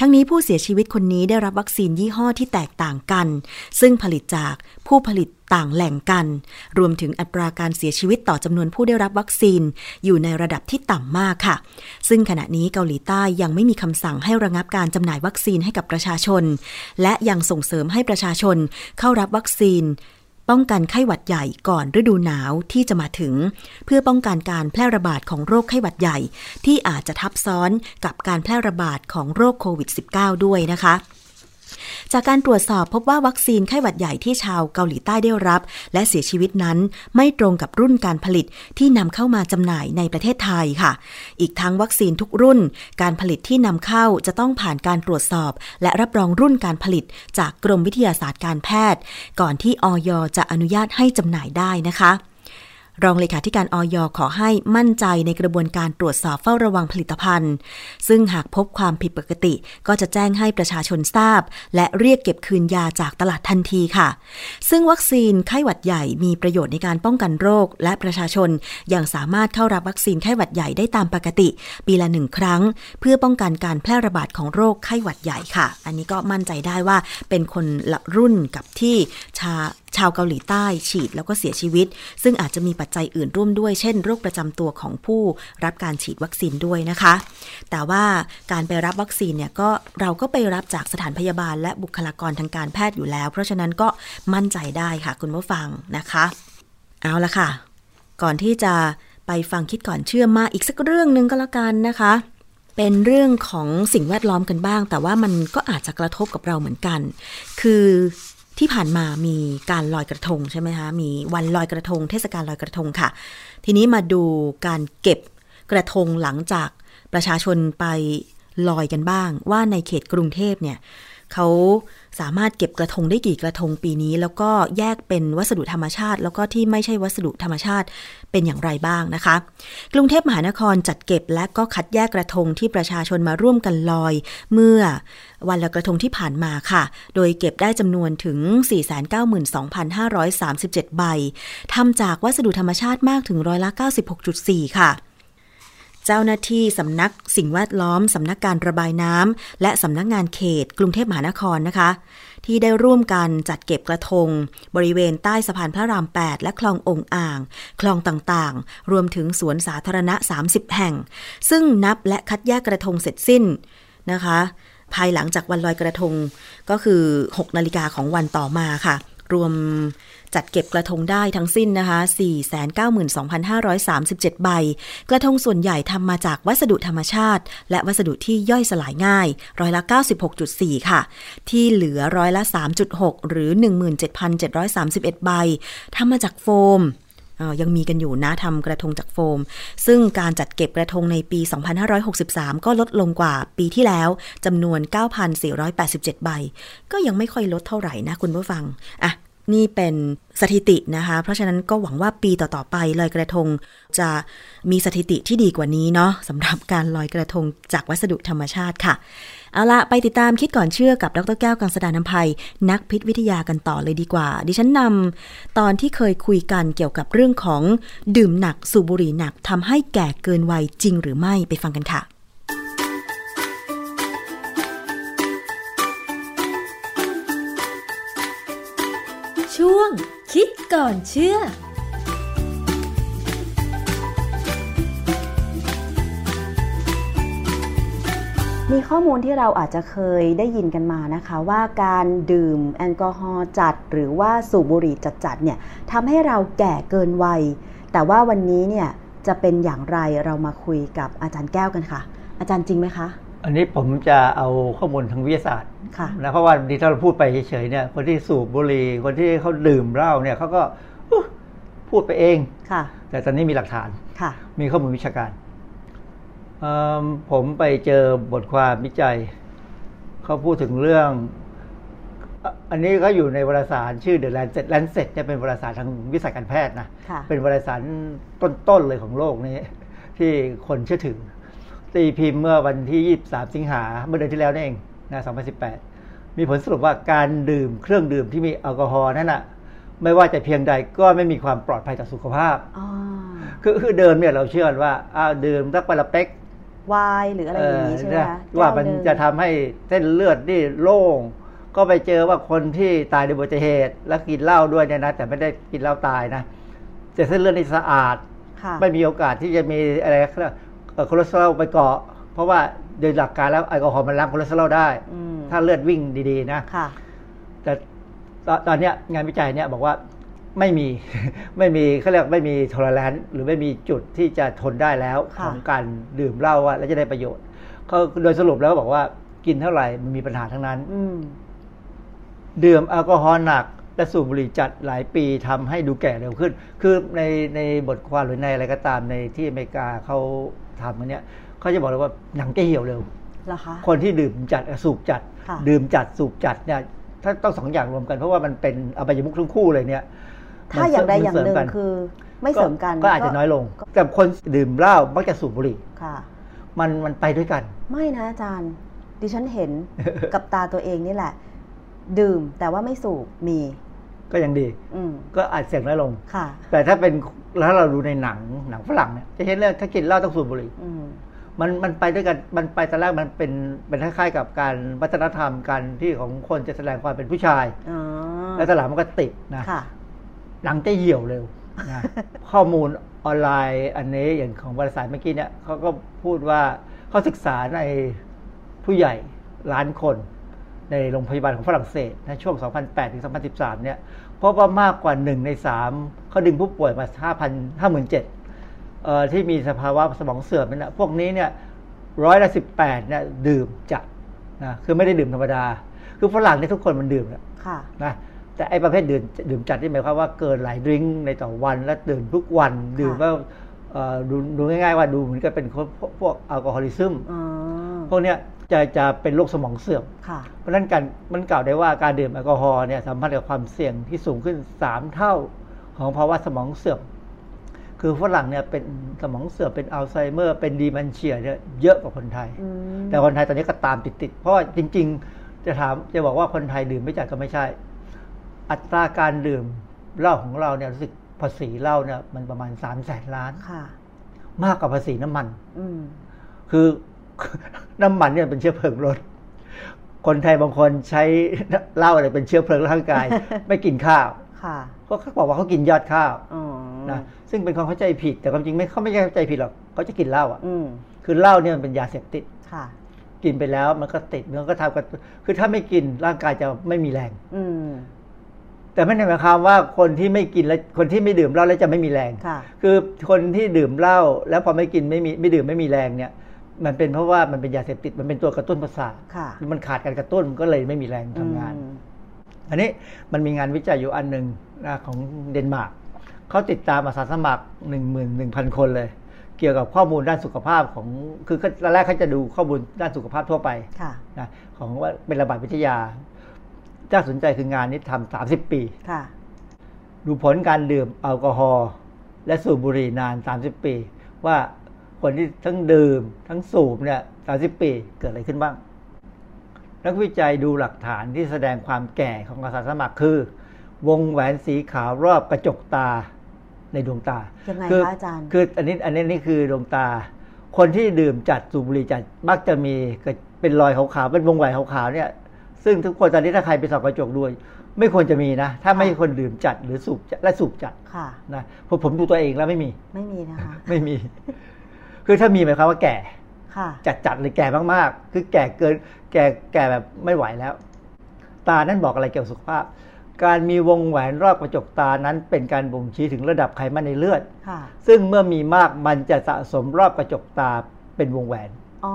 ทั้งนี้ผู้เสียชีวิตคนนี้ได้รับวัคซีนยี่ห้อที่แตกต่างกัน ซึ่งผลิตจากผู้ผลิต ต่างแหล่งกัน รวมถึงอัตราการเสียชีวิตต่อจำนวนผู้ได้รับวัคซีน อยู่ในระดับที่ต่ำมากค่ะ ซึ่งขณะนี้เกาหลีใต้ยังไม่มีคำสั่งให้ระงับการจำหน่ายวัคซีนให้กับประชาชน และยังส่งเสริมให้ประชาชนเข้ารับวัคซีนป้องกันไข้หวัดใหญ่ก่อนฤดูหนาวที่จะมาถึง เพื่อป้องกันการแพร่ระบาดของโรคไข้หวัดใหญ่ ที่อาจจะทับซ้อนกับการแพร่ระบาดของโรคโควิด -19 ด้วยนะคะ จากการตรวจสอบพบว่าวัคซีนไข้หวัดใหญ่ที่ชาวเกาหลีใต้ได้รับ และเสียชีวิตนั้นไม่ตรงกับรุ่นการผลิตที่นำเข้ามาจำหน่ายในประเทศไทยค่ะ อีกทั้งวัคซีนทุกรุ่น การผลิตที่นำเข้าจะต้องผ่านการตรวจสอบ และรับรองรุ่นการผลิต จากกรมวิทยาศาสตร์การแพทย์ ก่อนที่ออยจะอนุญาตให้จำหน่ายได้นะคะ รองเลขาธิการออยขอให้มั่นใจในกระบวนการตรวจสอบเฝ้าระวังผลิตภัณฑ์ ซึ่งหากพบความผิดปกติ ก็จะแจ้งให้ประชาชนทราบ และเรียกเก็บคืนยาจากตลาดทันทีค่ะ ซึ่งวัคซีนไข้หวัดใหญ่มีประโยชน์ในการป้องกันโรค และประชาชนยังสามารถเข้ารับวัคซีนไข้หวัดใหญ่ได้ตามปกติ ปีละหนึ่งครั้ง เพื่อป้องกันการแพร่ระบาดของโรคไข้หวัดใหญ่ค่ะ อันนี้ก็มั่นใจได้ว่าเป็นคนละรุ่นกับที่ชา ชาวเกาหลีใต้ฉีดแล้วก็เสียชีวิต ซึ่งอาจจะมีปัจจัยอื่นร่วมด้วย เช่น โรคประจำตัวของผู้รับการฉีดวัคซีนด้วยนะคะ แต่ว่าการไปรับวัคซีนเนี่ยก็เราก็ไปรับจากสถานพยาบาล และบุคลากรทางการแพทย์อยู่แล้ว เพราะฉะนั้นก็มั่นใจได้ค่ะคุณผู้ฟังนะคะ เอาละค่ะ ก่อนที่จะไปฟังคิดก่อนเชื่อมาอีกสักเรื่องหนึ่งก็แล้วกันนะคะ เป็นเรื่องของสิ่งแวดล้อมกันบ้าง แต่ว่ามันก็อาจจะกระทบกับเราเหมือนกัน คือ ที่ผ่านมามีการลอยกระทงใช่ไหมคะ มีวันลอยกระทง เทศกาลลอยกระทงค่ะ ทีนี้มาดูการเก็บกระทงหลังจากประชาชนไปลอยกันบ้าง ว่าในเขตกรุงเทพเนี่ย เขาสามารถเก็บกระทงได้กี่กระทงปีนี้ แล้วก็แยกเป็นวัสดุธรรมชาติ แล้วก็ที่ไม่ใช่วัสดุธรรมชาติเป็นอย่างไรบ้างนะคะ กรุงเทพมหานครจัดเก็บและก็คัดแยกกระทงที่ประชาชนมาร่วมกันลอย เมื่อวันลอยกระทงที่ผ่านมาค่ะ โดยเก็บได้จำนวนถึง 492,537 ใบทำจากวัสดุธรรมชาติมากถึงร้อยละ96.4 ค่ะ เจ้าหน้าที่สำนักสิ่งแวดล้อมสำนักการระบายน้ำและสำนักงานเขต กรุงเทพมหานครนะคะ ที่ได้ร่วมกันจัดเก็บกระทง บริเวณใต้สะพานพระราม 8 และคลององอ่าง คลองต่างๆ รวมถึงสวนสาธารณะ 30 แห่ง ซึ่งนับและคัดแยกกระทงเสร็จสิ้นนะคะ ภายหลังจากวันลอยกระทงก็คือ 6 นาฬิกาของวันต่อมาค่ะ รวมจัดเก็บกระทงได้ทั้งสิ้นนะคะ492,537 ใบ กระทงส่วนใหญ่ทำมาจากวัสดุธรรมชาติ และวัสดุที่ย่อยสลายง่าย ร้อยละ 96.4 ค่ะ ที่เหลือร้อยละ 3.6 หรือ 17,731 ใบทำมาจากโฟมยังมีกันอยู่นะทำกระทงจากโฟม ซึ่งการจัดเก็บกระทงในปี 2563 ก็ลดลงกว่าปีที่แล้วจำนวน 9,487 ใบ ก็ยังไม่ค่อยลดเท่าไหร่นะคุณผู้ฟัง อะ นี่เป็นสถิตินะคะ เพราะฉะนั้นก็หวังว่าปีต่อ ๆ ไปลอยกระทงจะมีสถิติที่ดีกว่านี้เนาะสำหรับการลอยกระทงจากวัสดุธรรมชาติค่ะ เอาละไปติดตามคิดก่อนเชื่อกับดรแก้วกังสดานนภัย นักพิษวิทยากันต่อเลยดีกว่า ดิฉันนำตอนที่เคยคุยกันเกี่ยวกับเรื่องของดื่มหนักสูบบุหรี่หนักทำให้แก่เกินวัยจริงหรือไม่ไปฟังกันค่ะ ช่วง คิดก่อนเชื่อมีข้อมูลที่เราอาจจะเคยได้ยินกันมานะคะว่าการดื่มแอลกอฮอล์จัด หรือว่าสูบบุหรี่จัดๆเนี่ยทำให้เราแก่เกินวัย แต่ว่าวันนี้เนี่ยจะเป็นอย่างไรเรามาคุยกับอาจารย์แก้วกันค่ะ อาจารย์จริงไหมคะ อันนี้ผมจะเอาข้อมูลทางวิทยาศาสตร์ค่ะ นะเพราะว่าดีถ้าเราพูดไปเฉยๆเนี่ยคนที่สูบบุหรี่คนที่เขาดื่มเหล้าเนี่ยเขาก็อุ๊ยพูดไปเองค่ะ แต่ตอนนี้มีหลักฐานค่ะ มีข้อมูลวิชาการเอิ่มผมไปเจอบทความวิจัยเขาพูดถึงเรื่องอะอันนี้ก็อยู่ในวารสารชื่อ The Lancet Lancet จะเป็นวารสารทางวิชาการแพทย์นะค่ะเป็นวารสารต้นๆเลยของโลกนี้ ที่คนเชื่อถือตีพิมพ์เมื่อวันที่ 23 สิงหาเมื่อเดือนที่แล้วนี่เอง นะ2018 มีผลสรุปว่าการดื่มเครื่องดื่มที่มีแอลกอฮอล์นั่นน่ะไม่ว่าจะเพียงใดก็ไม่มีความปลอดภัยต่อสุขภาพอ๋อคือคือเดิมเนี่ยเราเชื่อกันว่าอ้าวดื่มสักวันละเป๊กไวน์หรืออะไรอย่างนี้ใช่ไหมเออคะว่ามันแก้วหนึ่งจะทำให้เส้นเลือดนี่โล่ง ก็ไปเจอว่าคนที่ตายในอุบัติเหตุ แล้วกินเหล้าด้วยเนี่ยนะ แต่ไม่ได้กินเหล้าตายนะแต่เส้นเลือดนี่สะอาดค่ะไม่มีโอกาสที่จะมีอะไรเขาเรียกเอ่อคอเลสเตอรอลไปเกาะ เพราะว่า โดยหลักการแล้วแอลกอฮอล์มันล้างคอเลสเตอรอลได้อืมถ้าเลือดวิ่งดีๆนะค่ะแต่ตอนตอนเนี้ยงานวิจัยเนี่ยบอกว่าไม่มีไม่มีเขาเรียกไม่มีทอร์แลนหรือไม่มีจุดที่จะทนได้แล้วค่ะของการดื่มเหล้าว่าแล้วจะได้ประโยชน์เขาโดยสรุปแล้วบอกว่ากินเท่าไหร่มันมีปัญหาทั้งนั้นอืมดื่มแอลกอฮอล์หนัก และสูบบุหรี่จัดหลายปีทำให้ดูแก่เร็วขึ้น คือในในบทความหรือในอะไรก็ตามในที่อเมริกาเขาทำอันเนี้ย เขาจะบอกเลยว่าหนังจะเหี่ยวเร็วเหรอคะคนที่ดื่มจัดสูบจัดค่ะดื่มจัดสูบจัดเนี่ยถ้าต้องสองอย่างรวมกันเพราะว่ามันเป็นอบายมุขทั้งคู่เลยเนี่ย ถ้าอย่างใดอย่างหนึ่งมัเสริมกัคือ ไม่เสริมกันก็อาจจะน้อยลง แต่คนดื่มเหล้ามักจะสูบบุหรี่ค่ะ มันมันไปด้วยกัน ไม่นะอาจารย์ ดิฉันเห็นกับตาตัวเองนี่แหละ ดื่มแต่ว่าไม่สูบมีก็ยังดีอืมก็อาจเสี่ยงน้อยลงค่ะแต่ถ้าเป็นแล้วเราดูในหนังหนังฝรั่งเนี่ยจะเห็นเลยถ้ากินเหล้าต้องสูบบุหรี่อื มมันมันไปด้วยกันมันไปตอนแรกมันเป็นเป็นคล้ายๆกับการวัฒนธรรมการที่ของคนจะแสดงความเป็นผู้ชายอ๋อแล้วตอนหลังมันก็ติดนะค่ะหนังจะเหี่ยวเร็วนะข้อมูลออนไลน์อันนี้อย่างของบริษัทเมื่อกี้เนี่ยเขาก็พูดว่าเขาศึกษาในผู้ใหญ่ล้านคน ในโรงพยาบาลของฝรั่งเศสในช่วง 2008 ถึง 2013 เนี่ยพบว่ามากกว่า 1 ใน 3 เขาดึงผู้ป่วยมา 5,000 57,000เอ่อ ที่มีสภาวะสมองเสื่อมนั่นนะพวกนี้เนี่ยร้อยละ18เนี่ยดื่มจัดนะคือไม่ได้ดื่มธรรมดา คือฝรั่งเนี่ยทุกคนมันดื่มนะค่ะนะแต่ไอ้ประเภทดื่มดื่มจัดที่หมายความว่าเกินหลายดริงก์ในต่อวันและดื่มทุกวันดื่มว่าเอ่อดูดูง่ายๆว่าดูเหมือนกับเป็นคนพวกพวกแอลกอฮอลิซึมอ๋อพวกเนี้ยจะจะเป็นโรคสมองเสื่อมค่ะเพราะฉะนั้นการมันกล่าวได้ว่าการดื่มแอลกอฮอล์เนี่ยสัมพันธ์กับความเสี่ยงที่สูงขึ้น 3 เท่าของภาวะสมองเสื่อม คือฝรั่งเนี่ยเป็นสมองเสื่อมเป็นอัลไซเมอร์ เป็นดีมันเชียเนี่ยเยอะกว่าคนไทยอืมแต่คนไทยตอนนี้ก็ตามติดๆเพราะว่าจริง ๆ จะถามจะบอกว่าคนไทยดื่มไม่จัดก็ไม่ใช่ อัตราการดื่มเหล้าของเราเนี่ยรู้สึกภาษีเหล้าเนี่ยมันประมาณ3ามแสนล้านค่ะมากกว่าภาษีน้ำมันอืมคือน้ำมันเนี่ยเป็นเชื้อเพลิงรถ คนไทยบางคนใช้เหล้าอะไรเป็นเชื้อเพลิงร่างกาย ไม่กินข้าวค่ะเพราะเขาบอกว่าเขากินยอดข้าวอ๋อนะ ซึ่งเป็นความเข้าใจผิด แต่ความจริงไม่เขาไม่ใช่เข้าใจผิดหรอกเขาจะกินเหล้าอะอืมคือเหล้าเนี่ยมันเป็นยาเสพติดค่ะ กินไปแล้วมันก็ติดมันก็ทำกันคือถ้าไม่กินร่างกายจะไม่มีแรง อืมแต่ไม่ได้หมายความว่าคนที่ไม่กินแล้วคนที่ไม่ดื่มเหล้าแล้วจะไม่มีแรงค่ะคือคนที่ดื่มเหล้าแล้วพอไม่กินไม่มีไม่ดื่มไม่มีแรงเนี่ย มันเป็นเพราะว่ามันเป็นยาเสพติดมันเป็นตัวกระตุ้นประสาทค่ะมันขาดการกระตุ้นมันก็เลยไม่มีแรงทำงานอืมอันนี้มันมีงานวิจัยอยู่อันหนึ่งนะของเดนมาร์ก เขาติดตามอาสาสมัคร 1 1 0 0 0 คนเลย เกี่ยวกับข้อมูลด้านสุขภาพของคือตอนแรกเขาจะดูข้อมูลด้านสุขภาพทั่วไปค่ะนะของว่าเป็นระบาดวิทยาน่าสนใจคืองานนี้ทำสามสิบปีค่ะดูผลการดื่มแอลกอฮอล์และสูบบุหรี่นาน30ปี ว่าคนที่ทั้งดื่มทั้งสูบเนี่ย30ปีเกิดอะไรขึ้นบ้าง นักวิจัยดูหลักฐานที่แสดงความแก่ของอาสาสมัครคือ วงแหวนสีขาวรอบกระจกตา ในดวงตายังไงคืคะอาจารย์ คืออันนี้อันนี้นี่คือดวงตา คนที่ดื่มจัดสูบบุหรี่จัดมักจะมีเป็นรอยขาวๆเป็นวงแหวนขาวๆเนี่ย ซึ่งทุกคนตอนนี้ถ้าใครไปส่องกระจกด้วยไม่ควรจะมีนะ ถ้าไม่ใช่คนดื่มจัดหรือสูบจัดและสูบจัดค่ะนะผมผมดูตัวเองแล้วไม่มี ไม่มีนะคะ ไม่มี คือถ้ามีหมายความว่าแก่ค่ะ จัดจัดหรือแก่มากๆ คือแก่เกิน แก่แก่แบบไม่ไหวแล้ว ตานั้นบอกอะไรเกี่ยวกับสุขภาพ การมีวงแหวนรอบกระจกตานั้นเป็นการบ่งชี้ถึงระดับไขมันในเลือดค่ะซึ่งเมื่อมีมากมันจะสะสมรอบกระจกตาเป็นวงแหวนอ๋อ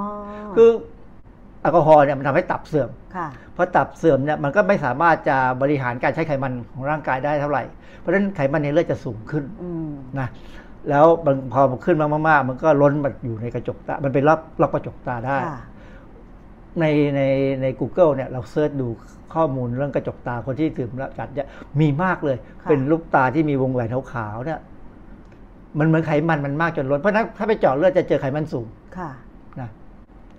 คือแอลกอฮอล์เนี่ยมันทำให้ตับเสื่อมค่ะเพราะตับเสื่อมเนี่ยมันก็ไม่สามารถจะบริหารการใช้ไขมันของร่างกายได้เท่าไหร่ เพราะฉะนั้นไขมันในเลือดจะสูงขึ้นอืมนะแล้วมันพอมันขึ้นมากๆมันก็ล้นมาอยู่ในกระจกตา มันเป็นรอบรอบกระจกตาได้ ค่ะในในใน Google เนี่ยเราเซิร์ชดูข้อมูลเรื่องกระจกตาคนที่ดื่มแล้วจัดเนี่ยมีมากเลยค่ะเป็นลูกตาที่มีวงแหวนขาวๆเนี่ยมันเหมือนไขมันมันมากจนล้นเพราะฉะนั้นถ้าไปเจาะเลือดจะเจอไขมันสูงค่ะนะ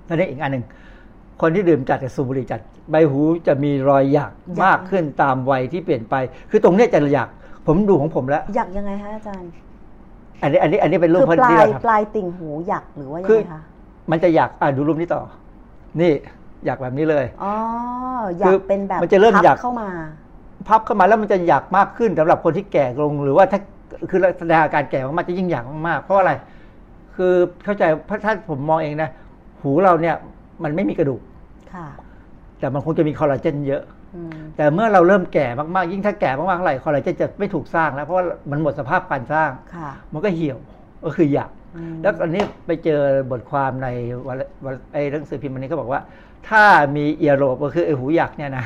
แล้วนี่อีกอันหนึ่งคนที่ดื่มจัดกับสูบบุหรี่จัดใบหูจะมีรอยหยักหยักมากขึ้นตามวัยที่เปลี่ยนไป คือตรงเนี้ยจะหยัก ผมดูของผมแล้วอยากยังไงคะอาจารย์ อันนี้อันนี้อันนี้เป็นรูปคือปลาที่ยเราทปลายติ่งหูอยากหรือว่ายังคือไงคะำมันจะหยักอะดูรูปนี้ต่อ นี่หยักแบบนี้เลยอ๋ออคืยาอกเป็นแบบมันจะเริ่มพับอยากเข้ามา พับเข้ามาแล้วมันจะหยักมากขึ้นสำหรับคนที่แก่ลงหรือว่าถ้าคือแสดงอาการแก่มากๆจะยิ่งหยักมากๆเพราะอะไร คือเข้าใจถ้าผมมองเองนะ หูเราเนี่ยมันไม่มีกระดูกค่ะแต่มันคงจะมีคอลลาเจนเยอะอืมแต่เมื่อเราเริ่มแก่มากๆ ยิ่งถ้าแก่มากๆเท่าไหร่คอลลาเจนจะไม่ถูกสร้างแล้วเพราะว่ามันหมดสภาพการสร้างค่ะมันก็เหี่ยวก็คือหยักอืม แล้วอันนี้ไปเจอบทความในวันวันไอ้หนังสือพิมพ์อันนี้เขาบอกว่า ถ้ามีเอียโรบก็คือไอ้หูหยักเนี่ยนะ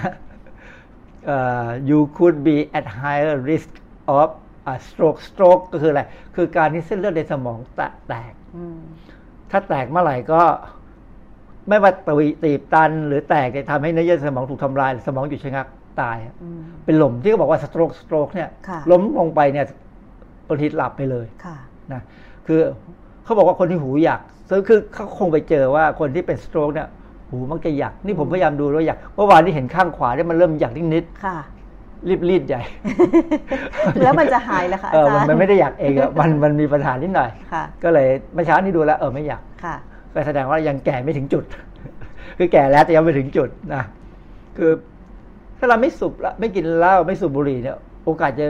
เอ่อ you could be at higher risk of a stroke stroke ก็คืออะไร คือการที่เส้นเลือดในสมองแตแตกอืมถ้าแตกเมื่อไหร่ก็ไม่ว่าตีตีบตัน หรือแตกจะทำให้เนื้อเยื่อสมองถูกทำลาย สมองหยุดชะงักตายอะอืมเป็นลมที่เขาบอกว่า stroke stroke เนี่ยค่ะล้มลงไปเนี่ยบางทีหลับไปเลยค่ะนะ คือเขาบอกว่าคนที่หูหยักซึ่งคือเขาคงไปเจอว่าคนที่เป็นสโตรกเนี่ยหูมักจะหยัก นี่ผมพยายามดูแล้วหยักเมื่อวานที่เห็นข้างขวาเนี่ยมันเริ่มหยักนิดค่ะๆรีบรีดใหญ่ แล้วมันจะหายแล้วค่ะเออาอจารย์มันไม่ได้หยักเองอะมันมันมีปัญหานิดหน่อยค่ะก็เลยเมื่อเช้านี้ดูแล้วเออไม่หยักค่ะก็แสดงว่ายังแก่ไม่ถึงจุด คือแก่แล้วแต่ยังไม่ถึงจุดนะคือถ้าเราไม่สูบละไม่กินเหล้าไม่สูบบุหรี่เนี่ย โอกาสจะ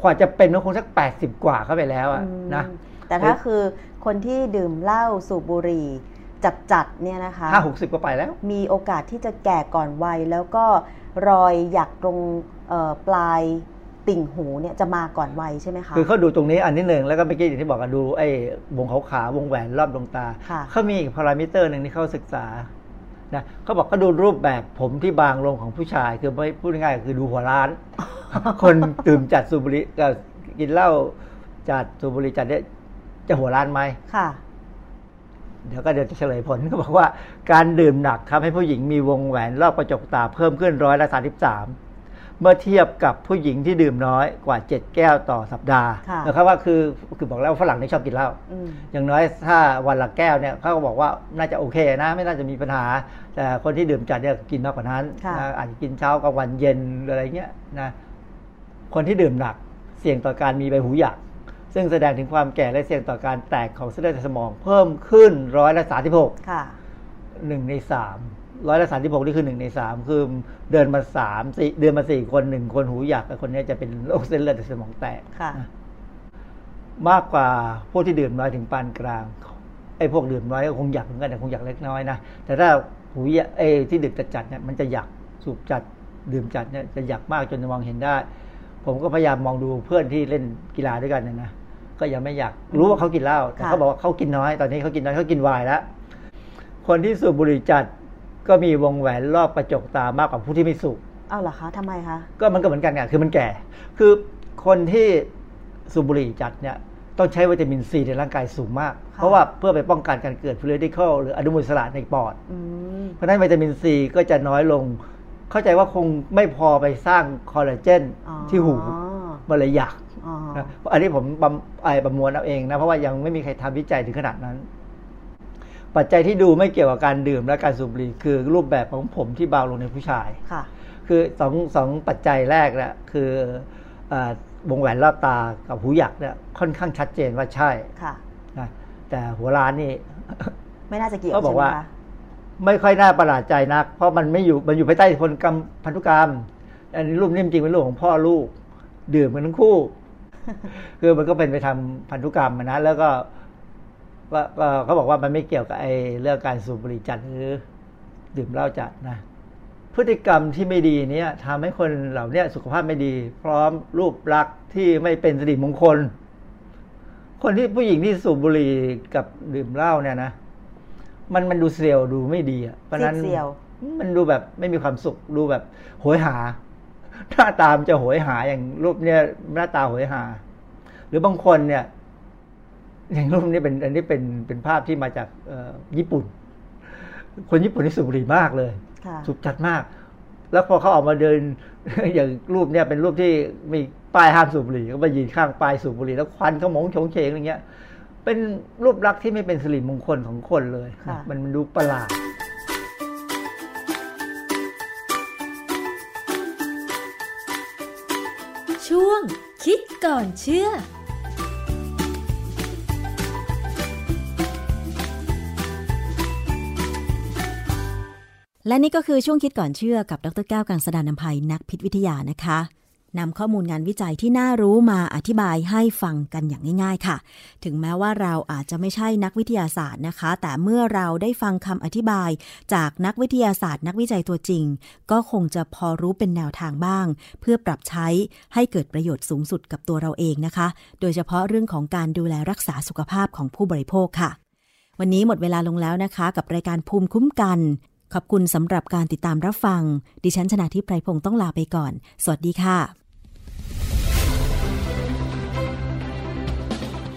กว่าจะเป็นมันคงสักแปดสิบกว่าเข้าไปแล้วอะนะอืม แต่ถ้าคือคนที่ดื่มเหล้าสูบบุหรี่จัดๆเนี่ยนะคะห้าหกสิบก็ไปแล้ว มีโอกาสที่จะแก่ก่อนวัย แล้วก็รอยหยักตรงเอ่อปลายติ่งหูเนี่ยจะมาก่อนวัยใช่ไหมคะ คือเขาดูตรงนี้อันนี้หนึ่งแล้วก็เมื่อกี้อย่างที่บอกกันดูไอ้วงขาวๆวงแหวนรอบดวงตาค่ะเขามีอีกพารามิเตอร์หนึ่งที่เขาศึกษานะเขาบอกเขาดูรูปแบบผมที่บางลงของผู้ชาย คือไม่พูดง่ายๆคือดูหัวร้าน คนดื่มจัดสูบบุหรี่กับกินเหล้าจัดสูบบุหรี่จัดเนี่ย จะหัวร้านไหมค่ะ เดี๋ยวก็เดี๋ยวจะเฉลยผลเขาบอกว่าการดื่มหนักทำให้ผู้หญิงมีวงแหวนรอบกระจกตาเพิ่มขึ้นร้อยละสาสิบสามเมื่อเทียบกับผู้หญิงที่ดื่มน้อยกว่าเจ็ดแก้วต่อสัปดาห์ค่ะนะครับว่าคือคือบอกแล้วว่าฝรั่งนี่ชอบกินเหล้าอืมอย่างน้อยถ้าวันละแก้วเนี่ยเขาก็บอกว่าน่าจะโอเคนะ ไม่น่าจะมีปัญหา แต่คนที่ดื่มจัดเนี่ยกินมากกว่านั้นค่ะนะอาจจะกินเช้ากับวันเย็นอะไรเงี้ยนะคนที่ดื่มหนักเสี่ยงต่อการมีใบหูหยัก ซึ่งแสดงถึงความแก่และเสี่ยงต่อการแตกของเส้นเลือดในสมอง เพิ่มขึ้นร้อยละสาสิบหกค่ะหนึ่งในสามร้อยละสามสิบหกนี่คือหนึ่งในสามคือเดินมาสามสี่เดินมาสี่คนหนึ่งคนหูหยักกับคนเนี้ยจะเป็นโรคเส้นเลือดในสมองแตกค่ะนะมากกว่าพวกที่ดื่มน้อยถึงปานกลางไอ้พวกดื่มน้อยก็คงหยักเหมือนกันแต่คงหยักเล็กน้อยนะแต่ถ้าหูหยักไอ้ที่ดื่มจัดๆเนี่ยมันจะหยักสูบจัดดื่มจัดเนี่ยจะหยักมากจนมองเห็นได้ ผมก็พยายามมองดูเพื่อนที่เล่นกีฬาด้วยกันเนี่ยนะ ก็ยังไม่อยากรู้ว่าเขากินเหล้าแต่ค่ะเขาบอกว่าเขากินน้อยตอนนี้เขากินน้อยเขากินไวน์แล้วคนที่สูบบุหรี่จัดก็มีวงแหวนรอบกระจกตามากกว่าผู้ที่ไม่สูบเอาเหรอคะทำไมคะก็มันก็เหมือนกันไงคือมันแก่ คือคนที่สูบบุหรี่จัดเนี่ยต้องใช้วิตามินซีในร่างกายสูงมากค่ะเพราะว่าเพื่อไปป้องกันการเกิดฟลูออริเคิลหรืออนุมูลอิสระในปอดอืมเพราะฉะนั้นวิตามินซีก็จะน้อยลง เข้าใจว่าคงไม่พอไปสร้างคอลลาเจนอ๋อที่หูมันเลยอยาก อ๋อนะอันนี้ผมบำไอ้ประมวลเอาเองนะ เพราะว่ายังไม่มีใครทำวิจัยถึงขนาดนั้น ปัจจัยที่ดูไม่เกี่ยวกับการดื่มและการสูบบุหรี่คือรูปแบบของผมที่เบาลงในผู้ชายค่ะคือสองสองปัจจัยแรกเนี่ยคือเอ่อวงแหวนรอบตากับหูหยักเนี่ยค่อนข้างชัดเจนว่าใช่ค่ะนะแต่หัวล้านนี่ไม่น่าจะเกี่ยวก็บอกใช่ไหมว่าคะไม่ค่อยน่าประหลาดใจนัก เพราะมันไม่อยู่มันอยู่ภายใต้คนกรรมพันธุกรรม อันนี้รูปนิ่มจริงเป็นรูปของพ่อลูก ดื่มกันทั้งคู่ คือมันก็เป็นไปทำพันธุกรรมอะนะแล้วก็ก็ก็เขาบอกว่ามันไม่เกี่ยวกับไอ้เรื่องการสูบบุหรี่จัดหรือดื่มเหล้าจัดนะพฤติกรรมที่ไม่ดีเนี้ยทำให้คนเหล่าเนี้ยสุขภาพไม่ดี พร้อมรูปลักษณ์ที่ไม่เป็นสิริมงคล คนที่ผู้หญิงที่สูบบุหรี่กับดื่มเหล้าเนี่ยนะมันมันดูเซลล์ดูไม่ดีอะเพราะฉะนั้นซีดเซียวมันดูแบบไม่มีความสุขดูแบบโหยหา หน้าตามนจะโหยหาอย่างรูปเนี่ยหน้าตาโหยหา หรือบางคนเนี่ย อย่างรูปนี้เป็นอันนี้เป็นเป็นภาพที่มาจากเอ่อญี่ปุ่น คนญี่ปุ่นที่สูบบุหรี่มากเลยค่ะสูบจัดมาก แล้วพอเขาออกมาเดิน อย่างรูปเนี่ยเป็นรูปที่มีป้ายห้ามสูบบุหรี่ก็มายืนข้างป้ายสูบบุหรี่แล้วควันเขาหมงโฉงเฉงอะไรเงี้ย เป็นรูปลักษณ์ที่ไม่เป็นสิริมงคลของคนเลยค่ะมันมันดูประหลาด คิดก่อนเชื่อ และนี่ก็คือช่วงคิดก่อนเชื่อกับดรแก้วกังสดานนภัยนักพิษวิทยานะคะ นำข้อมูลงานวิจัยที่น่ารู้มาอธิบายให้ฟังกันอย่างง่าย ๆ ค่ะ ถึงแม้ว่าเราอาจจะไม่ใช่นักวิทยาศาสตร์นะคะ แต่เมื่อเราได้ฟังคำอธิบาย จากนักวิทยาศาสตร์ นักวิจัยตัวจริง ก็คงจะพอรู้เป็นแนวทางบ้าง เพื่อปรับใช้ให้เกิดประโยชน์สูงสุดกับตัวเราเองนะคะ โดยเฉพาะเรื่องของการดูแลรักษาสุขภาพของผู้บริโภคค่ะ วันนี้หมดเวลาลงแล้วนะคะ กับรายการภูมิคุ้มกันขอบคุณสำหรับการติดตามรับฟัง ดิฉันชนะทิพไพรพงศ์ต้องลาไปก่อน สวัสดีค่ะ